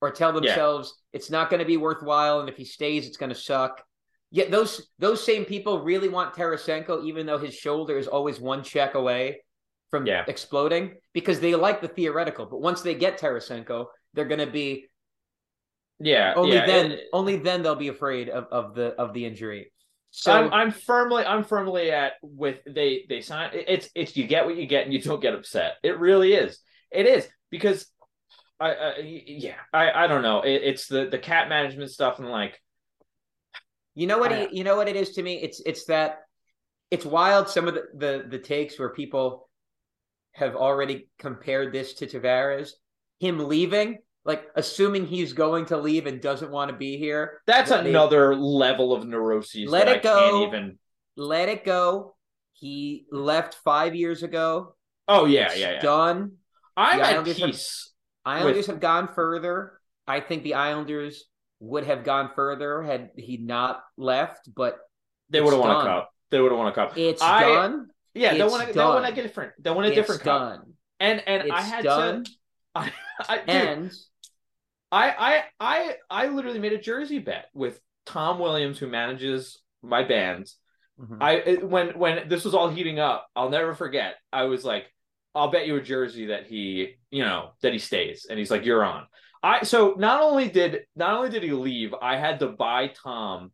or tell themselves it's not going to be worthwhile, and if he stays, it's going to suck. Yet those those same people really want Tarasenko, even though his shoulder is always one check away from Yeah. exploding, because they like the theoretical. But once they get Tarasenko, they're going to be yeah. only yeah, then it- only then they'll be afraid of, of the of the injury. So I'm I'm firmly I'm firmly at with they they sign it's it's you get what you get and you don't get upset. It really is. It is because I, I yeah I I don't know. It, it's the the cap management stuff and like you know what I- you know what it is to me. It's it's that it's wild. Some of the the, the takes where people have already compared this to Tavares, him leaving, like assuming he's going to leave and doesn't want to be here. that's another level of neuroses. Let it I go. Even. Let it go. He left five years ago. Oh yeah It's yeah yeah. Done. I'm The at Islanders have- peace. Islanders have gone further. I think the Islanders would have gone further had he not left, but They would have won a cup. They would have won a cup. it's I- done. Yeah, they want to. They want get different. They want a It's different cup. done. And and It's I had done. to. I, I, dude, And I, I I I literally made a jersey bet with Tom Williams, who manages my bands. Mhm. I it- when when this was all heating up, I'll never forget. I was like, "I'll bet you a jersey that he, you know, that he stays." And he's like, "You're on." I so not only did not only did he leave, I had to buy Tom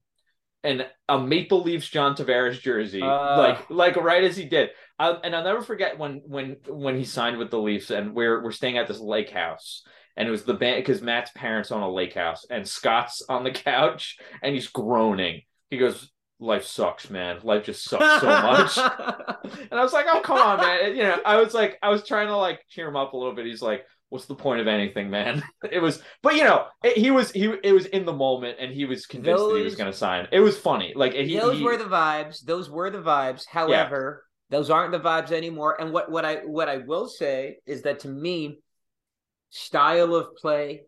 an a Maple Leafs John Tavares jersey, Uh. like like right as he did. I, and I'll never forget when when when he signed with the Leafs, and we're we're staying at this lake house, and it was the band because Matt's parents own a lake house, and Scott's on the couch, and he's groaning. He goes, "Life sucks, man. Life just sucks so much." and I was like, "Oh, come on, man." And, you know, I was like, I was trying to like cheer him up a little bit. He's like, "What's the point of anything, man?" It was, but you know, it, he was he it was in the moment, and he was convinced that he was going to sign. It was funny, like he, those he- were the vibes. Those were the vibes. However, those aren't the vibes anymore. And what what I what I will say is that to me, style of play,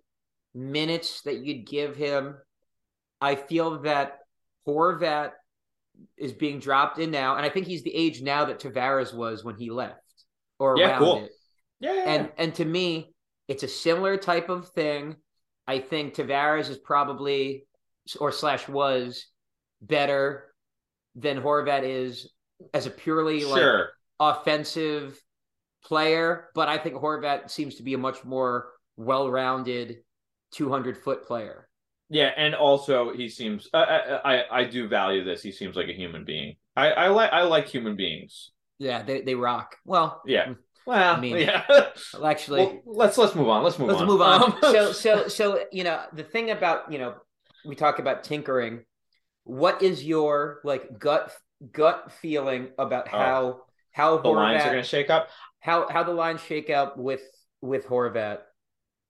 minutes that you'd give him, I feel that Horvat is being dropped in now, and I think he's the age now that Tavares was when he left, or Yeah, around cool. it. Yeah, And and to me, it's a similar type of thing. I think Tavares is probably or slash was better than Horvat is as a purely like sure. offensive player, but I think Horvat seems to be a much more well-rounded 200 foot player. Yeah, and also he seems. I, I I I do value this. He seems like a human being. I I like I like human beings. Yeah, they they rock. Well, Yeah. Mm, Well, I mean, yeah. actually, well, let's let's move on. Let's move let's on. move on. Um, so so so you know the thing about you know we talk about tinkering. What is your like gut gut feeling about Oh. how how the lines are going to shake up. how how the lines shake out with with Horvat?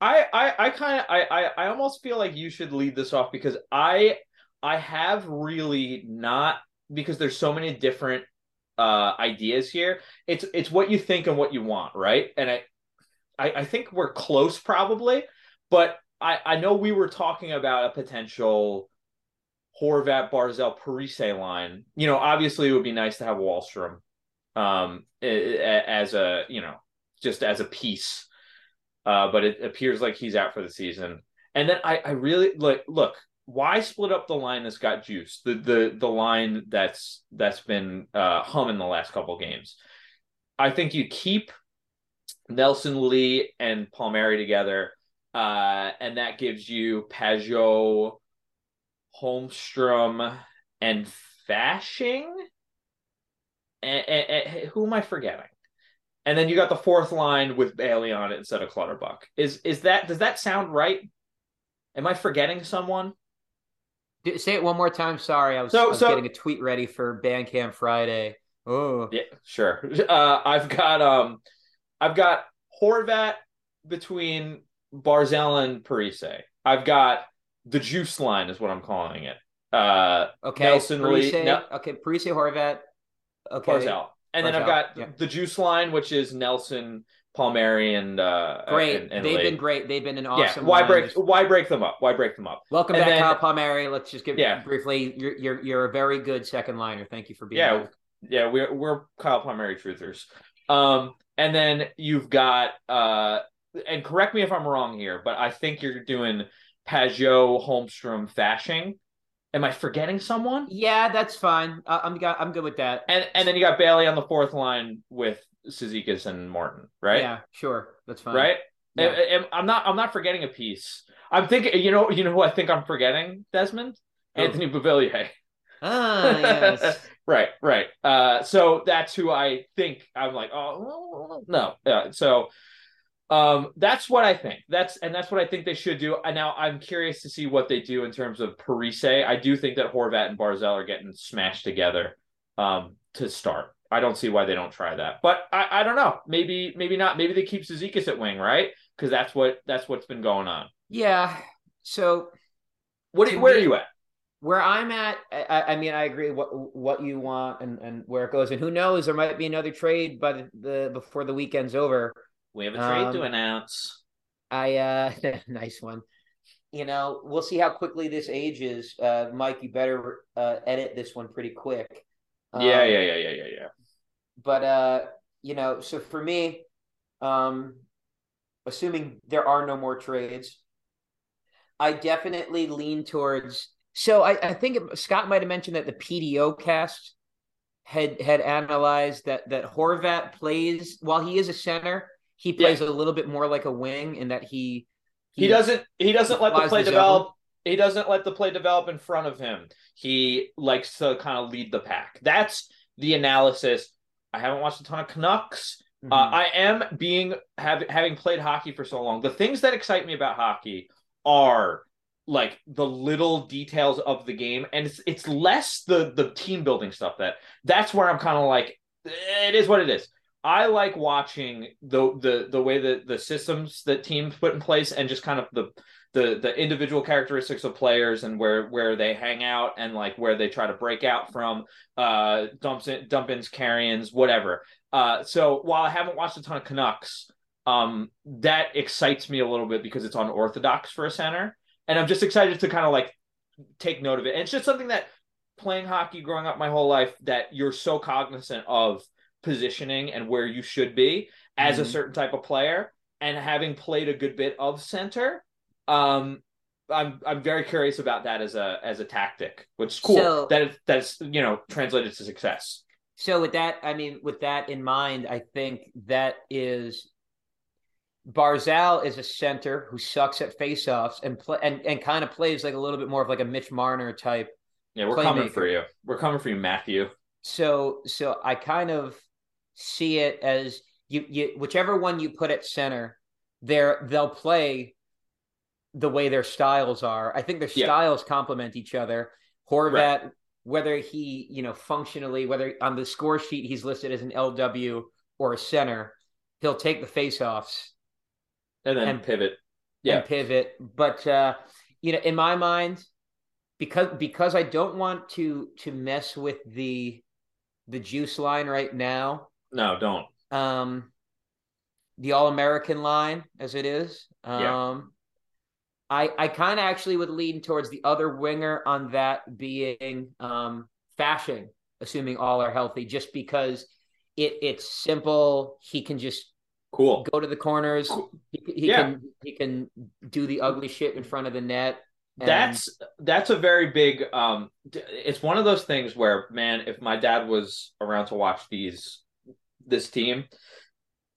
I I I kind of I, I I almost feel like you should lead this off because I I have really not because there's so many different uh ideas here. It's it's what you think and what you want, right? And I I, I think we're close probably, but I I know we were talking about a potential Horvat, Barzal, Parise line. You know, obviously it would be nice to have Wahlstrom um as a you know just as a piece uh, but it appears like he's out for the season. And then I, I really like look why split up the line that's got juice the the the line that's that's been uh, humming the last couple games. I think you keep Nelson Lee and Palmieri together, uh, and that gives you Pageau, Holmstrom, and Fasching. And, and, and, who am I forgetting? and then you got the fourth line with Bailey on it instead of Clutterbuck. Is is that does that sound right? Am I forgetting someone? Say it one more time. Sorry, I was, so, I was so, getting a tweet ready for Bandcamp Friday. Oh, yeah, sure. Uh, I've got um, I've got Horvat between Barzal and Parise. I've got the juice line, is what I'm calling it. Uh, okay, Nelson Parise, Lee. No, okay, Parise Horvat. Okay, Barzal. And then I've got yeah. the juice line, which is Nelson, Palmieri, and uh, great. And, and They've Lee. been great. They've been an awesome. Yeah. Why break? Why break them up? Why break them up? Welcome and back, then, Kyle Palmieri. Let's just give yeah. briefly. You're you're you're a very good second liner. Thank you for being. Yeah, yeah. We're we're Kyle Palmieri truthers. Um, and then you've got uh, and correct me if I'm wrong here, but I think you're doing Pageau, Holmstrom, Fasching. Am I forgetting someone? Yeah, that's fine. Uh, I'm got, I'm good with that. And and then you got Bailey on the fourth line with Cizikas and Martin, right? Yeah, sure, that's fine. Right? Yeah. I'm not I'm not forgetting a piece. I'm thinking, you know, you know who I think I'm forgetting, Desmond, oh. Anthony Beauvillier. Ah, yes. right, right. Uh, so that's who I think. I'm like, oh no. Uh, so um, that's what I think. That's and that's what I think they should do. And now I'm curious to see what they do in terms of Parise. I do think that Horvat and Barzal are getting smashed together um, to start. I don't see why they don't try that. But I, I don't know. Maybe maybe not. Maybe they keep Cizikas at wing, right? Because that's what that's what's been going on. Yeah. So what where me, are you at? Where I'm at, I, I, mean, I agree what what you want and, and where it goes, and who knows, there might be another trade by the, the before the weekend's over. We have a trade um, to announce. I uh nice one. You know, we'll see how quickly this ages. Uh Mike, you better uh edit this one pretty quick. Um, yeah, yeah, yeah, yeah, yeah, yeah. But uh, you know, so for me, um assuming there are no more trades, I definitely lean towards so I, I think Scott might have mentioned that the PDO cast had had analyzed that that Horvat plays while he is a center, he plays yeah. a little bit more like a wing in that he he, he doesn't he doesn't let the play develop. Zone. He doesn't let the play develop in front of him. He likes to kind of lead the pack. That's the analysis. I haven't watched a ton of Canucks. Mm-hmm. Uh, I am being have, having played hockey for so long. The things that excite me about hockey are like the little details of the game, and it's it's less the the team building stuff that that's where I'm kind of like it is what it is. I like watching the the the way that the systems that teams put in place and just kind of the the the individual characteristics of players and where where they hang out and like where they try to break out from uh dumps in, dump ins carry-ins whatever uh so while i haven't watched a ton of canucks um that excites me a little bit because it's unorthodox for a center and i'm just excited to kind of like take note of it and it's just something that playing hockey growing up my whole life that you're so cognizant of positioning and where you should be as mm-hmm. a certain type of player. And having played a good bit of center, um, I'm I'm very curious about that as a as a tactic, which is cool. So, that that's you know translated to success. So with that, I mean, with that in mind, I think that is Barzal is a center who sucks at faceoffs and play and, and kind of plays like a little bit more of like a Mitch Marner type. Yeah, we're playmaker. coming for you. We're coming for you, Matthew. So so I kind of see it as you, you whichever one you put at center, they're they'll play the way their styles are. I think their yeah. styles complement each other. Horvat, right. whether he, you know, functionally, whether on the score sheet he's listed as an LW or a center, he'll take the faceoffs and then and, pivot. Yeah. and pivot. But uh, you know, in my mind, because because I don't want to to mess with the the juice line right now. No, don't. Um, the All American line as it is. Um, Yeah. I I kind of actually would lean towards the other winger on that being um Fasching, assuming all are healthy, just because it it's simple. He can just Cool. go to the corners. Cool. He, he Yeah. can he can do the ugly shit in front of the net. and- That's that's a very big um it's one of those things where man if my dad was around to watch these this team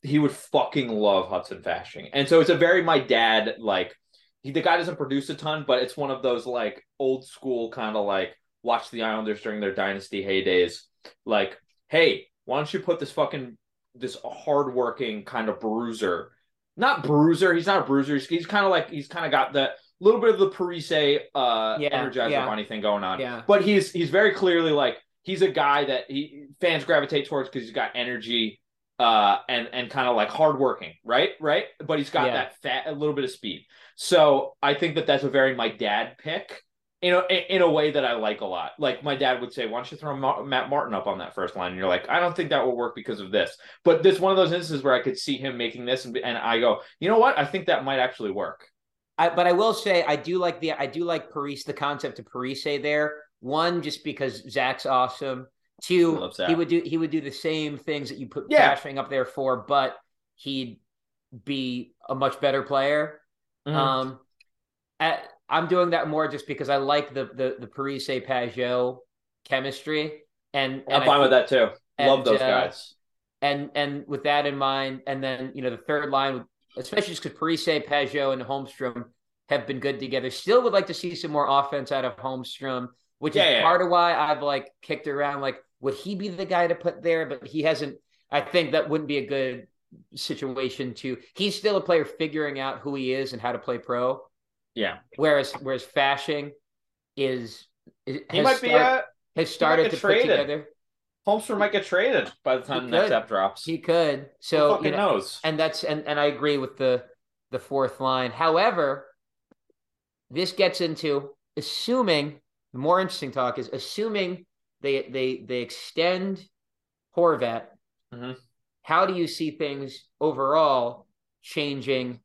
he would fucking love Hudson Fasching. And so it's a very my dad like he, the guy doesn't produce a ton but it's one of those like old school kind of like watch the Islanders during their dynasty heydays. Like hey why don't you put this fucking this hardworking kind of bruiser not bruiser he's not a bruiser he's, he's kind of like he's kind of got the little bit of the Parise uh Yeah, energizer yeah. bunny thing going on. Yeah. But he's he's very clearly like he's a guy that he fans gravitate towards because he's got energy uh and and kind of like hardworking right? Right? But he's got Yeah. that fat a little bit of speed. So i think that that's a very my dad pick you know in, in a way that i like a lot. Like my dad would say why don't you throw Ma- matt martin up on that first line? And you're like i don't think that will work because of this. But this one of those instances where i could see him making this and, and i go you know what? I think that might actually work. I, but I will say I do like the I do like Paris the concept of Parise there. One, just because Zach's awesome. Two, he would do he would do the same things that you put Yeah. Up there for, but he'd be a much better player. Mhm. Um, at, I'm doing that more just because I like the the the Parise Pageau chemistry, and, and i'm fine with that too love and, those uh, guys and and with that in mind, and then you know the third line, especially just because Parise, Pageau, and Holmstrom have been good together. Still would like to see some more offense out of Holmstrom, which Yeah, is yeah. part of why I've like kicked around. Like, would he be the guy to put there? But he hasn't. I think that wouldn't be a good situation to. He's still a player figuring out who he is and how to play pro. yeah Whereas whereas Fasching is, is he has might be a uh, has started to traded. put together. Holmstrom might get traded by the time the next app drops. He could. So fucking you know, knows? and that's and and I agree with the the fourth line. However, this gets into assuming the more interesting talk is assuming they they they extend Horvat. Mhm. How do you see things overall changing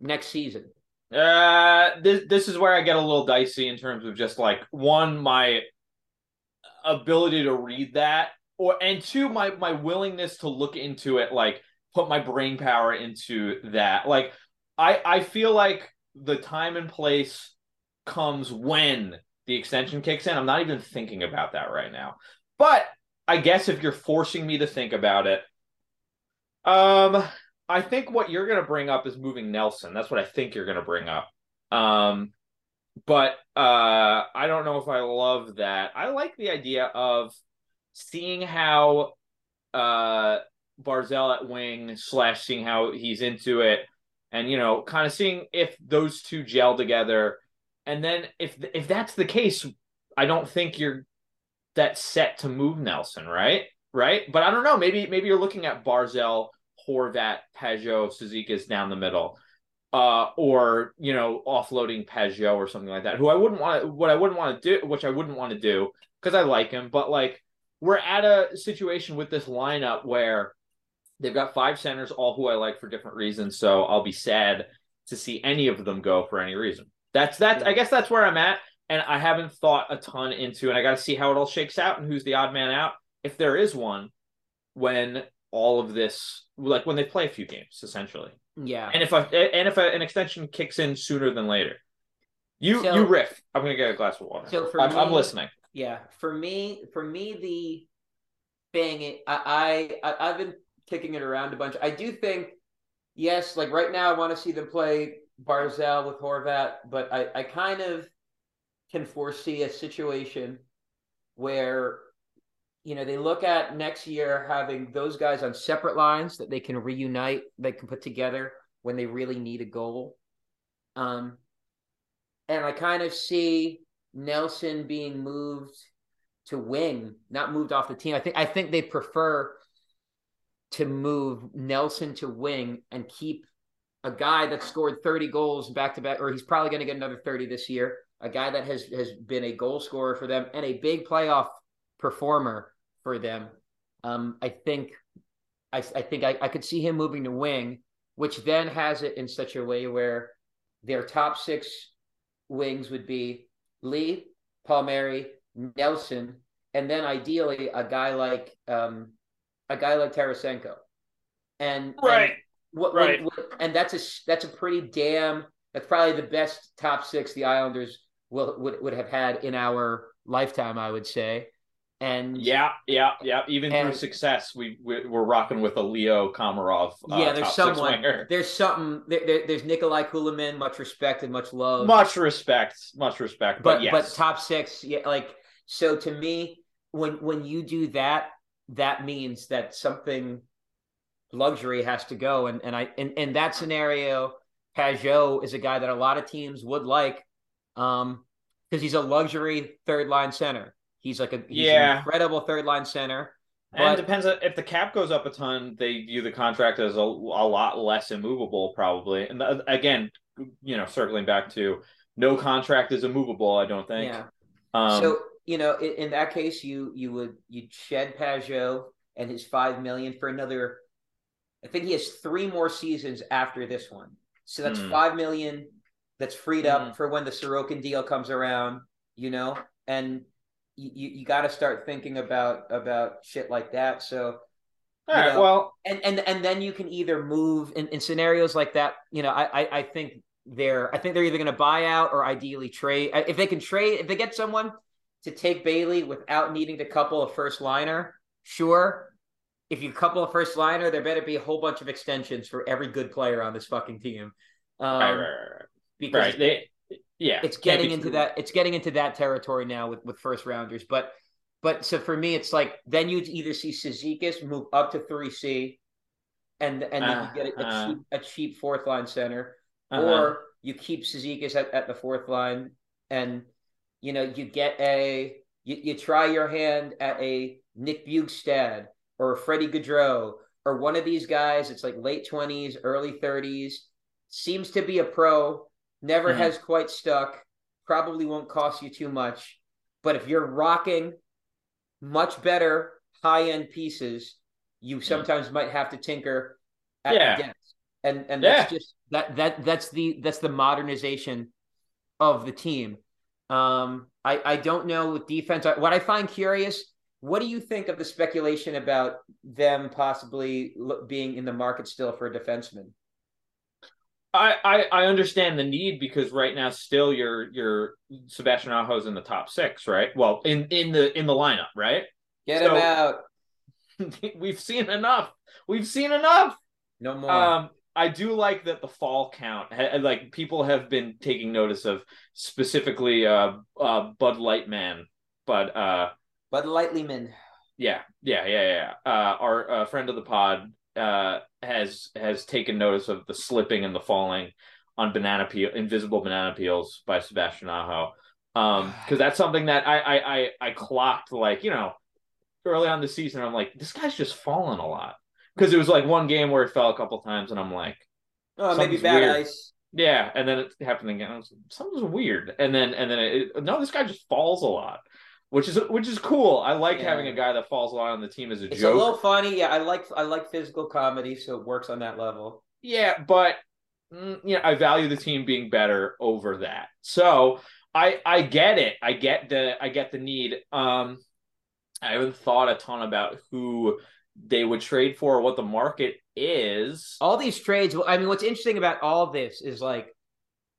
next season? Uh, this this is where I get a little dicey in terms of just like one my ability to read that, or and two my my willingness to look into it, like put my brain power into that. Like I I feel like the time and place comes when the extension kicks in. I'm not even thinking about that right now, but I guess if you're forcing me to think about it, um. I think what you're going to bring up is moving Nelson. That's what I think you're going to bring up. Um, but uh, I don't know if I love that. I like the idea of seeing how uh, Barzal at wing slash seeing how he's into it, and you know, kind of seeing if those two gel together. And then if if that's the case, I don't think you're that set to move Nelson, right? Right? But I don't know. Maybe maybe you're looking at Barzal. Horvat, Pageau, Suzuki's down the middle, uh, or you know, offloading Pageau or something like that. Who I wouldn't want to, what I wouldn't want to do, which I wouldn't want to do because I like him, but like we're at a situation with this lineup where they've got five centers, all who I like for different reasons. So I'll be sad to see any of them go for any reason. That's that's I guess that's where I'm at, and I haven't thought a ton into, and I got to see how it all shakes out and who's the odd man out, if there is one, when all of this like when they play a few games essentially. Yeah. and if a, and if a, an extension kicks in sooner than later. You So- you riff. I'm gonna get a glass of water. So for I'm, I'm listening. Yeah, for me, for me, the thing I, I I- I've been kicking it around a bunch. I do think, yes, like right now, I want to see them play Barzal with Horvat, but I I kind of can foresee a situation where you know they look at next year having those guys on separate lines that they can reunite, they can put together when they really need a goal. Um, and I kind of see Nelson being moved to wing, not moved off the team. I think I think they prefer to move Nelson to wing and keep a guy that scored 30 goals back to back, or he's probably going to get another 30 this year. A guy that has has been a goal scorer for them and a big playoff performer for them. Um, I think, I, I think I, I could see him moving to wing, which then has it in such a way where their top six wings would be Lee, Palmieri, Nelson, and then ideally a guy like um, a guy like Tarasenko. And right, and what, right, what, and that's a that's a pretty damn. That's probably the best top six the Islanders will would, would have had in our lifetime, I would say. And yeah, yeah, yeah. Even and, through success, we, we are rocking with a Leo Komarov. Uh, yeah, there's someone. There's something. There, there, there's Nikolai Kulemin, much respect and much love. Much respect, much respect. But, but yes. but top six, yeah. Like so, to me, when when you do that, that means that something luxury has to go. And and I in, in that scenario, Pageau is a guy that a lot of teams would like, um, because he's a luxury third line center. He's like a he's yeah. an incredible third line center. But... And depends on, if the cap goes up a ton, they view the contract as a, a lot less immovable, probably. And the, again, you know, circling back to no contract is immovable. I don't think. Yeah. Um, so you know, in, in, that case, you you would you'd shed Pageau and his five million for another. I think he has three more seasons after this one, so that's Mm. five million that's freed up Mm. for when the Sorokin deal comes around. You know, and you you, got to start thinking about about shit like that. So all right. know, Well, and and and then you can either move in, in scenarios like that. You know, I I, I think they're I think they're either going to buy out or ideally trade. If they can trade, if they get someone to take Bailey without needing to couple a first liner, sure. If you couple a first liner, there better be a whole bunch of extensions for every good player on this fucking team. Um, right, right, right. Because right. They, yeah, it's getting into true. that it's getting into that territory now with with first rounders but but so for me it's like then you'd either see Cizikas move up to 3C and and then you get a, Uh, cheap a cheap fourth line center Uh-huh. or you keep Cizikas at, at the fourth line and you know you get a you, you try your hand at a Nick Bjugstad or Freddie Gaudreau or one of these guys it's like late 20s early 30s seems to be a pro never Mhm. has quite stuck probably won't cost you too much but if you're rocking much better high end pieces you sometimes might have to tinker at Yeah. the depth and and that's Yeah. just that that that's the that's the modernization of the team um i i don't know with defense what i find curious what do you think of the speculation about them possibly being in the market still for a defenseman I, I I understand the need because right now still your your Sebastian Aho's in the top six, right? Well, in in the in the lineup, right? get So- him out We've seen enough. We've seen enough. no more Um, I do like that the fall count, like people have been taking notice of specifically uh uh Bud Light Man, but uh Bud Lightlyman. yeah yeah yeah yeah uh our uh, friend of the pod uh has has taken notice of the slipping and the falling on banana peel invisible banana peels by Sebastian Aho um because that's something that I, I I I clocked like you know early on the season I'm like this guy's just falling a lot because it was like one game where it fell a couple times and I'm like Oh, maybe bad weird. ice. yeah and then it happened again I was like, something's weird and then and then it, no this guy just falls a lot which is which is cool I like Yeah. having a guy that falls a lot on the team as a It's joke It's a little funny. Yeah, I like I like physical comedy, so it works on that level. Yeah, but mm, you know, I value the team being better over that. So I I get it. I get the I get the need. Um, I haven't thought a ton about who they would trade for, or what the market is. All these trades. I mean, what's interesting about all of this is like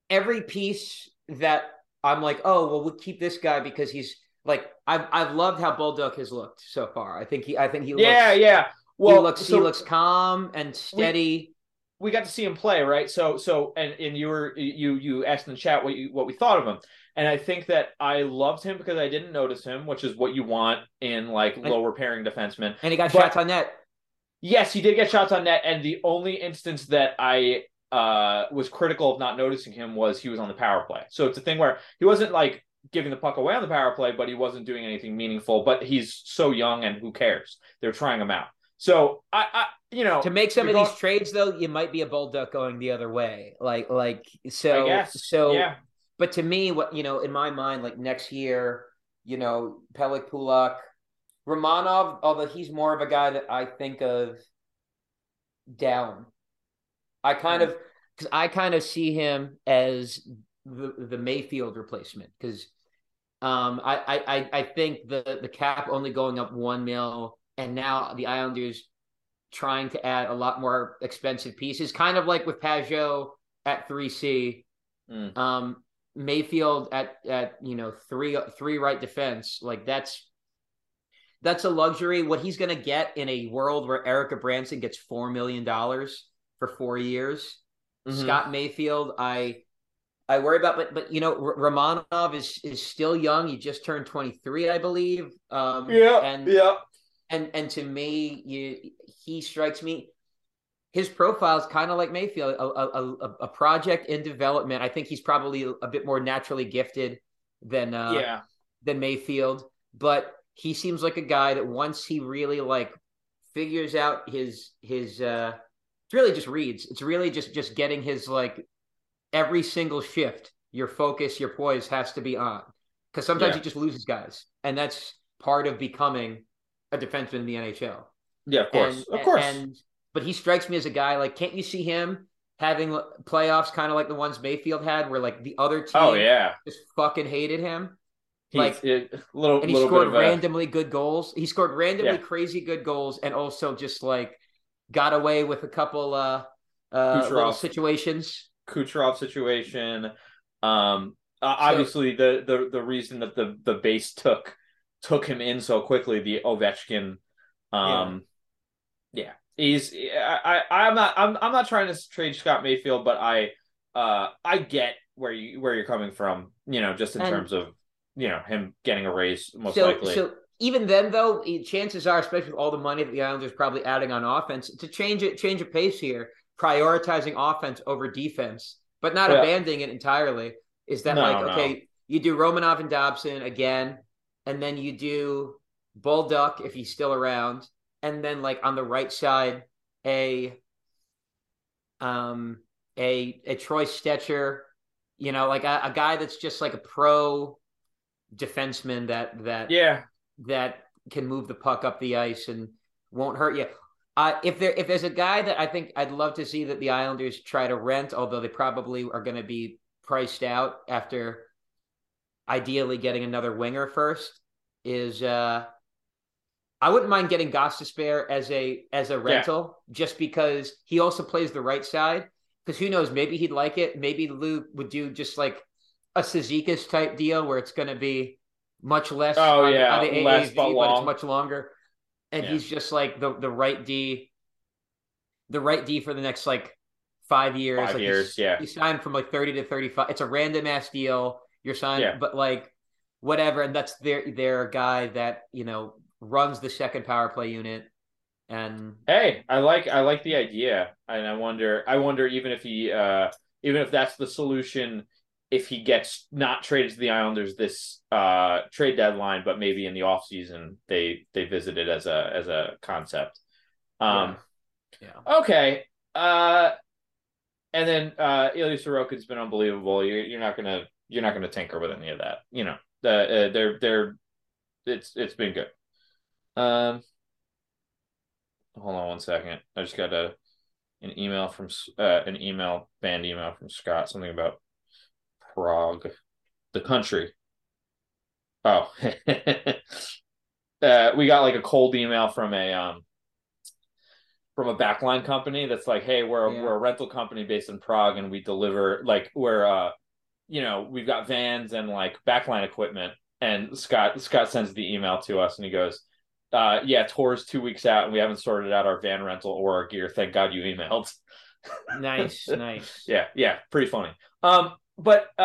every piece that I'm like, oh, well, we'll keep this guy because he's like, I've I've loved how Bulldog has looked so far. I think he I think he looks, yeah, yeah. Well, he looks so he looks calm and steady. we got to see him play, right? So so and and you were you you asked in the chat what you what we thought of him. And I think that I loved him because I didn't notice him, which is what you want in like And- lower pairing defensemen. and he got But- shots on net. Yes, he did get shots on net, and the only instance that I uh, was critical of not noticing him was he was on the power play. So it's a thing where he wasn't like giving the puck away on the power play, but he wasn't doing anything meaningful. But he's so young, and who cares? They're trying him out. So I, I you know, to make some of these trades though, you might be a Bolduc going the other way. Like like so guess, so yeah. but to me, what you know, in my mind, like next year, you know, Pelech Pulock, Romanov, although he's more of a guy that I think of down. I kind hmm. of because I kind of see him as the the Mayfield replacement because um I, I I think the the cap only going up one mil and now the Islanders trying to add a lot more expensive pieces, kind of like with Pageau at three C. Mm. Um, Mayfield at at you know three three right defense like that's that's a luxury. What he's going to get in a world where Erik Branson gets four million dollars for four years, Mhm. Scott Mayfield, I I worry about, but but you know R- Romanov is is still young. He just turned twenty three, I believe. Um, yeah, and yeah, and and to me, you he strikes me. His profile is kind of like Mayfield, a, a, a, a project in development. I think he's probably a bit more naturally gifted than uh, yeah. than Mayfield, but he seems like a guy that once he really like figures out his his uh it's really just reads. It's really just just getting his like every single shift, your focus, your poise has to be on. Because sometimes Yeah. he just loses guys. And that's part of becoming a defenseman in the NHL. Yeah, of course, And- of course. And but he strikes me as a guy like can't you see him having playoffs kind of like the ones Mayfield had where like the other team oh yeah, just fucking hated him? He's like- it, little and he little scored bit of a, randomly good goals. He scored randomly Yeah. crazy good goals, and also just like got away with a couple uh, uh little situations. Kucherov situation. Um, uh, obviously the the the reason that the the base took took him in so quickly, the Ovechkin. Um, yeah, he's I, I I'm not I'm I'm not trying to trade Scott Mayfield, but I uh I get where you where you're coming from. You know, just in And- terms of you know him getting a raise most so likely. so even then though, chances are, especially with all the money that the Islanders probably adding on offense, to change it change a pace here, prioritizing offense over defense, but not Yeah. abandoning it entirely. Is that No, like no. okay? You do Romanov and Dobson again, and then you do Bulldog if he's still around, and then like on the right side, a um a a Troy Stecher, you know, like a, a guy that's just like a pro defenseman that that yeah, that can move the puck up the ice and won't hurt you. Uh, if there if there's a guy that I think I'd love to see that the Islanders try to rent, although they probably are going to be priced out after ideally getting another winger first, is uh I wouldn't mind getting Gostisbehere as a as a rental just because he also plays the right side. Because who knows, maybe he'd like it. Maybe Lou would do just like a Cizikas type deal where it's going to be much less. Oh, on, yeah, on the less AAV, but but, it's much longer. And Yeah. he's just like the the right D, the right D for the next like five years. Five like years, he's- yeah. He signed from like thirty to thirty five. It's a random ass deal. You're signed, Yeah. but like whatever. And that's their their guy that you know runs the second power play unit. And Hey, I like I like the idea, and I wonder I wonder even if he uh even if that's the solution, if he gets not traded to the Islanders this uh trade deadline, but maybe in the off season they they visit it as a as a concept. Um, yeah, okay, uh, and then uh Ilya Sorokin's been unbelievable. You're you're not gonna you're not gonna tinker with any of that, you know. The uh, they're they're it's it's been good. Um. Hold on one second. I just got a an email from uh, an email band email from Scott something about Prague, the country. Oh, uh, we got like a cold email from a um from a backline company that's like, hey, we're Yeah. we're a rental company based in Prague and we deliver like we're uh you know we've got vans and like backline equipment. And Scott Scott sends the email to us and he goes, uh, yeah, tour's two weeks out and we haven't sorted out our van rental or our gear. Thank God you emailed. nice, nice. Yeah, yeah, pretty funny. Um, but uh,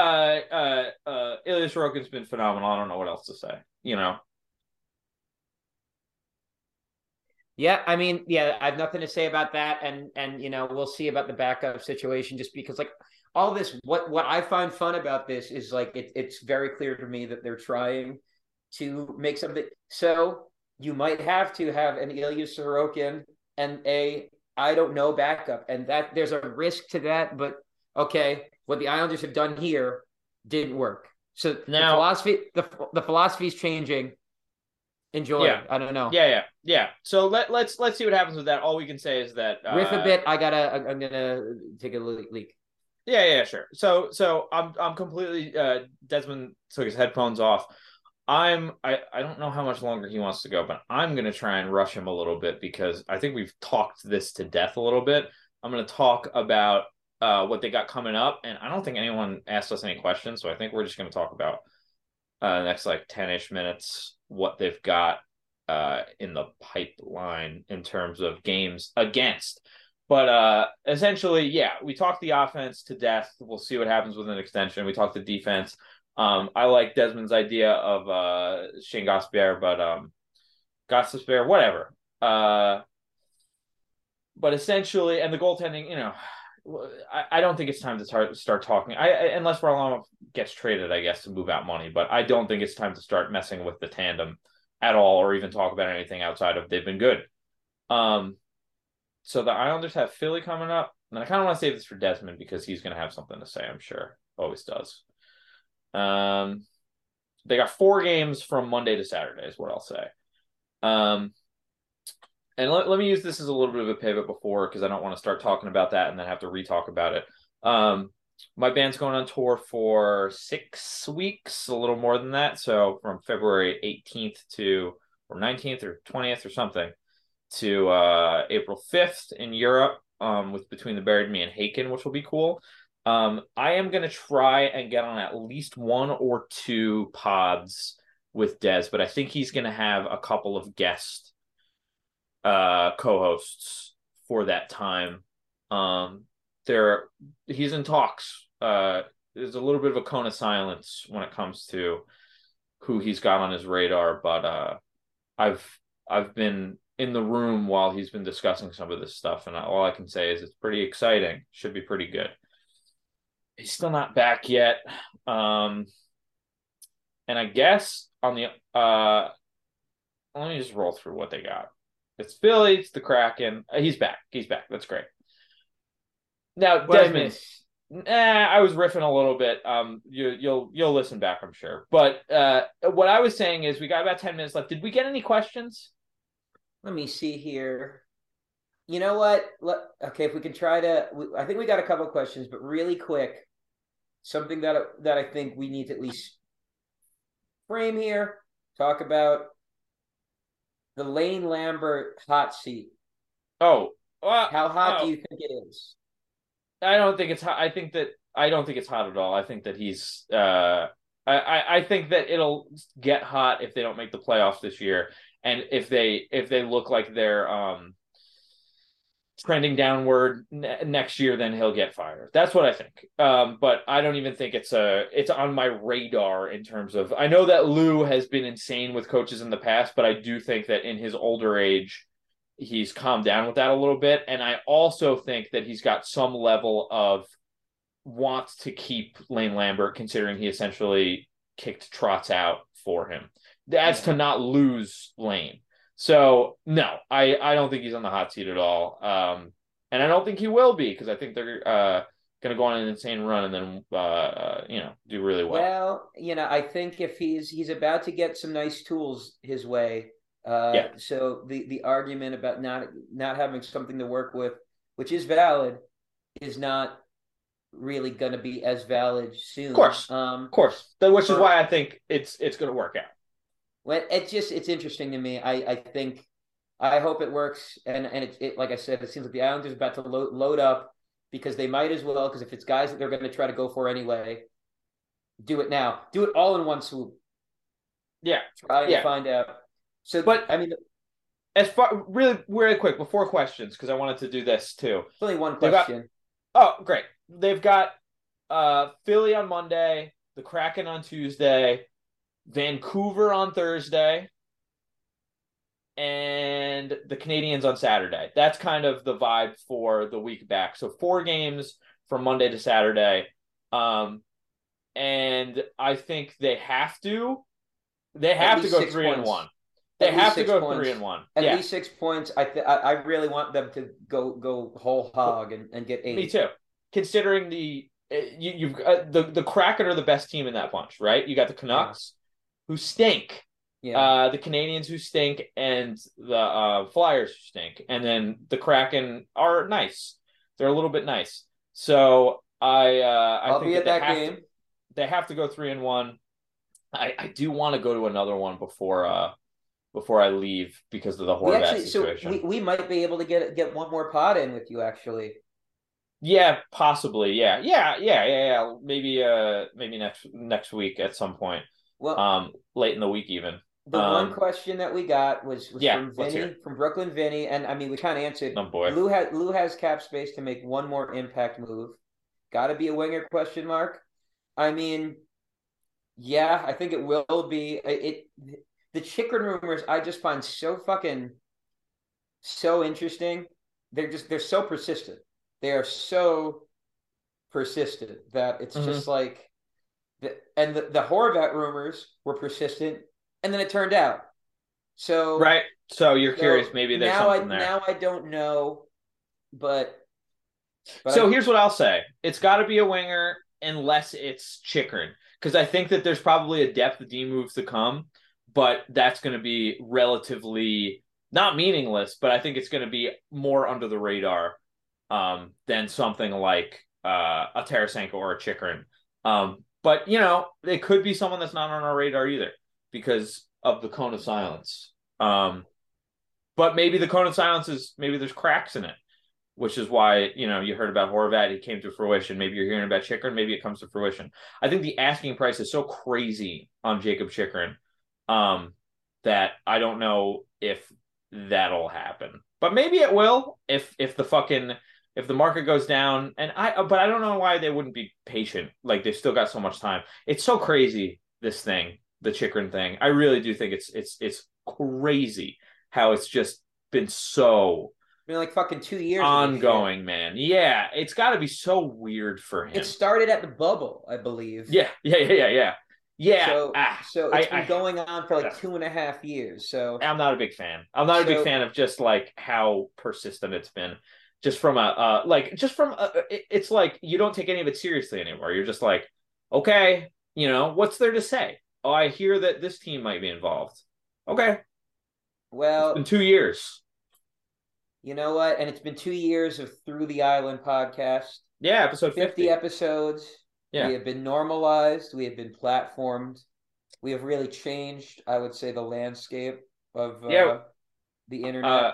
uh, uh, Ilya Sorokin's been phenomenal. I don't know what else to say. You know, Yeah, I mean, yeah, I have nothing to say about that, and and you know, we'll see about the backup situation, just because like all this, what what I find fun about this is like it, it's very clear to me that they're trying to make something. So you might have to have an Ilya Sorokin and a I don't know backup, and that there's a risk to that. But okay, what the Islanders have done here didn't work. So now, the philosophy the the philosophy is changing. Enjoy. Yeah. I don't know. Yeah, yeah, yeah. So let let's let's see what happens with that. All we can say is that uh, riff a bit. I gotta. I'm gonna take a leak. Yeah, yeah, sure. So so I'm I'm completely uh Desmond took his headphones off. I'm I, I don't know how much longer he wants to go, but I'm gonna try and rush him a little bit because I think we've talked this to death a little bit. I'm gonna talk about uh what they got coming up, and I don't think anyone asked us any questions, so I think we're just gonna talk about uh next like 10-ish minutes what they've got uh in the pipeline in terms of games against. But uh essentially, yeah, we talked the offense to death. We'll see what happens with an extension. We talked the defense. Um, I like Desmond's idea of uh, Shane Gostisbehere, but um, whatever. Uh, but essentially, and the goaltending, you know, I, I don't think it's time to start start talking. I, I unless Varlamov gets traded, I guess to move out money, but I don't think it's time to start messing with the tandem at all, or even talk about anything outside of they've been good. Um, so the Islanders have Philly coming up, and I kind of want to save this for Desmond because he's going to have something to say. I'm sure, always does. Um, they got four games from Monday to Saturday, is what I'll say. Um, and let, let me use this as a little bit of a pivot before because I don't want to start talking about that and then have to re-talk about it. Um, my band's going on tour for six weeks, a little more than that. So from February 18th to or 19th or 20th or something to uh, April 5th in Europe um, with Between the Buried Me and Haken, which will be cool. Um, I am going to try and get on at least one or two pods with Des, but I think he's going to have a couple of guest uh, co-hosts for that time. Um, there, he's in talks. Uh, there's a little bit of a cone of silence when it comes to who he's got on his radar, but uh, I've I've been in the room while he's been discussing some of this stuff, and all I can say is it's pretty exciting. Should be pretty good he's still not back yet. Um, and I guess on the uh, let me just roll through what they got. It's Philly, it's the Kraken. Uh, he's back. He's back. That's great. Now Desmond, eh, I was riffing a little bit. Um, you, you'll you'll listen back, I'm sure. But uh, what I was saying is, we got about ten minutes left. Did we get any questions? Let me see here. You know what? Let, okay, if we can try to, we, I think we got a couple questions, but really quick, something that that I think we need to at least frame here. Talk about the Lane Lambert hot seat. Oh, uh, how hot do you think it is? I don't think it's hot. I think that I don't think it's hot at all. I think that he's. Uh, I I think that it'll get hot if they don't make the playoffs this year, and if they if they look like they're um trending downward ne- next year, then he'll get fired. That's what I think. Um, but I don't even think it's a it's on my radar in terms of. I know that Lou has been insane with coaches in the past, but I do think that in his older age, he's calmed down with that a little bit, and I also think that he's got some level of wants to keep Lane Lambert, considering he essentially kicked Trotz out for him. That's yeah. to not lose Lane. So no, I I don't think he's on the hot seat at all. Um, and I don't think he will be because I think they're uh going to go on an insane run and then uh, uh, you know do really well. Well, you know, I think if he's he's about to get some nice tools his way. Uh, yeah. So the the argument about not not having something to work with, which is valid, is not really going to be as valid soon. Of course, um, of course. Which is why I think it's it's going to work out. Well, it's just it's interesting to me. I I think I hope it works, and and it, it like I said, it seems like the Islanders are about to load, load up because they might as well. Because if it's guys that they're going to try to go for anyway, do it now. Do it all in one swoop. Yeah, try yeah. find out. So, but I mean, as far really really quick before questions because I wanted to do this too. only one question. Got, oh, great! They've got uh Philly on Monday, the Kraken on Tuesday, Vancouver on Thursday, and the Canadiens on Saturday. That's kind of the vibe for the week back. So four games from Monday to Saturday. Um, and I think they have to. They have to go three points. and one. They have to go points. three and one. At yeah, least six points. I, th- I really want them to go go whole hog and, and get eight. me too. Considering the uh, you, you've uh, the the Kraken are the best team in that bunch, right? You got the Canucks, who stink. Yeah. Uh, the Canadiens who stink, and the uh, Flyers who stink, and then the Kraken are nice. They're a little bit nice. So I uh, I I'll think be at that, that they have game. To, they have to go three and one. I, I do want to go to another one before uh before I leave because of the Horvat actually, so situation. we, we might be able to get get one more pod in with you. Actually, Yeah, possibly. Yeah, yeah, yeah, yeah, yeah. Maybe uh maybe next next week at some point. Well, Um, late in the week even. the one um, question that we got was, was yeah, from Vinny from Brooklyn, Vinny, and I mean we kind of answered. Oh boy. Lou has Lou has cap space to make one more impact move. Got to be a winger? Question mark. I mean, yeah, I think it will be. It, it the Chychrun rumors I just find so fucking so interesting. They're just they're so persistent. They are so persistent that it's Mhm. just like and the, the Horvat rumors were persistent, and then it turned out. So Right. So you're so curious maybe there's now something I, there. Now I don't know, but, but so I- here's what I'll say. It's got to be a winger unless it's Chychrun because I think that there's probably a depth of D move to come, but that's going to be relatively not meaningless, but I think it's going to be more under the radar um, than something like uh, a Tarasenko or a Chychrun. Um, but you know, it could be someone that's not on our radar either because of the cone of silence. Um, but maybe the cone of silence is maybe there's cracks in it which is why you know you heard about Horvat. He came to fruition. Maybe you're hearing about Chychrun. Maybe it comes to fruition. I think the asking price is so crazy on Jakob Chychrun um, that I don't know if that'll happen. But maybe it will if if the fucking if the market goes down. And I but I don't know why they wouldn't be patient. Like they've still got so much time. It's so crazy this thing, the Chychrun thing. I really do think it's it's it's crazy how it's just been so I mean, like fucking two years of this shit. ongoing, man. Yeah, it's got to be so weird for him. It started at the bubble, I believe. yeah, yeah, yeah, yeah, yeah. Yeah, So, ah, so it's I- been I- going on for like yeah. two and a half years. So I'm not a big fan. I'm not a big fan of just like how persistent it's been. Just from a uh, like, just from a, it, it's like you don't take any of it seriously anymore. You're just like, okay, you know, what's there to say? Oh, I hear that this team might be involved. Okay, well, in two years. you know what? And it's been two years of Through the Island podcast. Yeah, episode 50 50. episodes. Yeah. We have been normalized. We have been platformed. We have really changed, I would say, the landscape of uh, Yeah. the internet. Uh,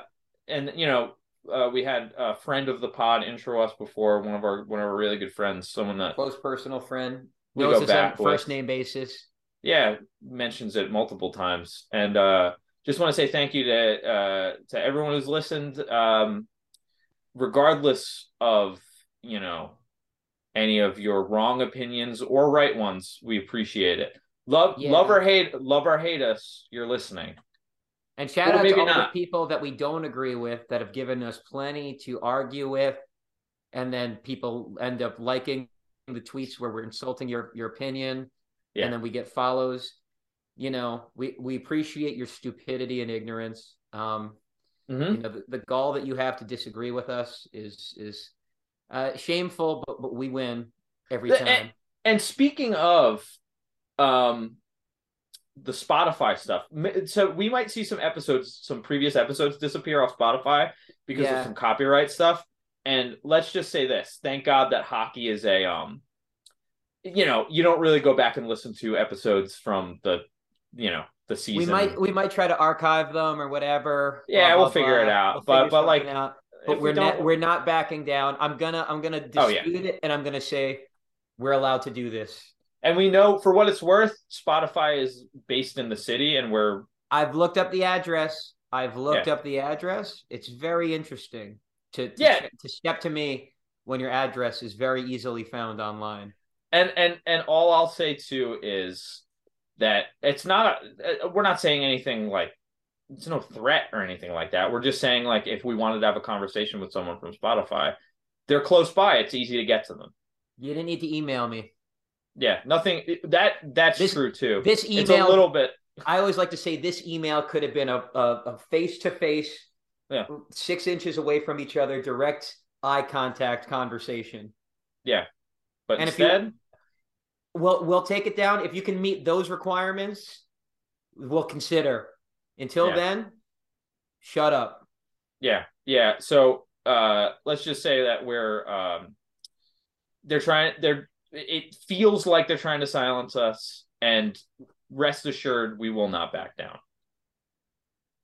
and you know, uh, we had a friend of the pod intro us before. One of our one of our really good friends, someone that Close personal friend. we go back first name basis. yeah mentions it multiple times and uh just want to say thank you to uh to everyone who's listened um regardless of you know any of your wrong opinions or right ones we appreciate it love Yeah. love or hate love or hate us you're listening And shout Or out to all not. the people that we don't agree with that have given us plenty to argue with. And then people end up liking the tweets where we're insulting your, your opinion. Yeah. And then we get follows. You know, we, we appreciate your stupidity and ignorance. Um, Mhm. you know, the, the gall that you have to disagree with us is is uh, shameful, but, but we win every time. and speaking of um the Spotify stuff. So we might see some episodes, some previous episodes disappear off Spotify because Yeah. of some copyright stuff. And let's just say this. Thank God that hockey is a um you know, you don't really go back and listen to episodes from the you know, the season. we might we might try to archive them or whatever. Yeah, blah, we'll blah, figure it out. We'll But- but, like, out. But we we're not don't- we're not backing down. I'm gonna I'm gonna Oh, dispute yeah. it, and I'm gonna say we're allowed to do this. And we know for what it's worth, Spotify is based in the city and we're I've looked up the address. I've looked Yeah. up the address. It's very interesting to to, Yeah. to step to me when your address is very easily found online. and and and all I'll say too is that it's not a, uh, we're not saying anything like it's no threat or anything like that. We're just saying like if we wanted to have a conversation with someone from Spotify, they're close by. It's easy to get to them. You didn't need to email me. Yeah, nothing that that's This- true too. This it's a little bit I always like to say this email could have been a a face to face, Yeah. six inches away from each other, direct eye contact conversation. Yeah, but And if you- instead, We'll we'll take it down if you can meet those requirements. We'll consider. Until Yeah. then, shut up. yeah, yeah. So uh, let's just say that we're um, they're trying. They're it feels like they're trying to silence us, and rest assured, we will not back down.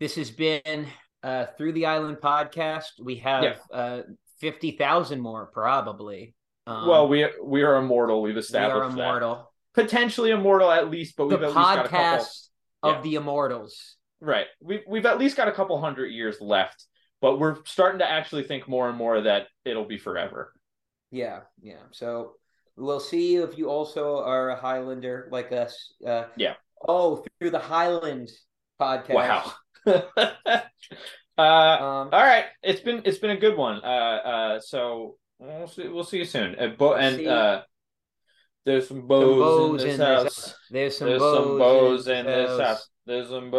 This has been uh, through the island podcast. We have Yeah. uh, fifty thousand more probably. Um, well, we we are immortal. We've we established are immortal. that. Potentially immortal, at least, but The we've at least got a couple. podcast of Yeah. the immortals. Right. We've we've at least got a couple hundred years left, but we're starting to actually think more and more that it'll be forever. Yeah, yeah. So we'll see if you also are a Highlander like us. Uh, Yeah. Oh, through the Highland podcast. Wow. uh, Um, all right. It's been it's been a good one. Uh, uh, so we'll see we'll see you soon. Uh, bo- and uh, there's some some Bo's, Bo's in this in this house. There's some There's Bo's, some Bo's in in this house. There's some Bo's.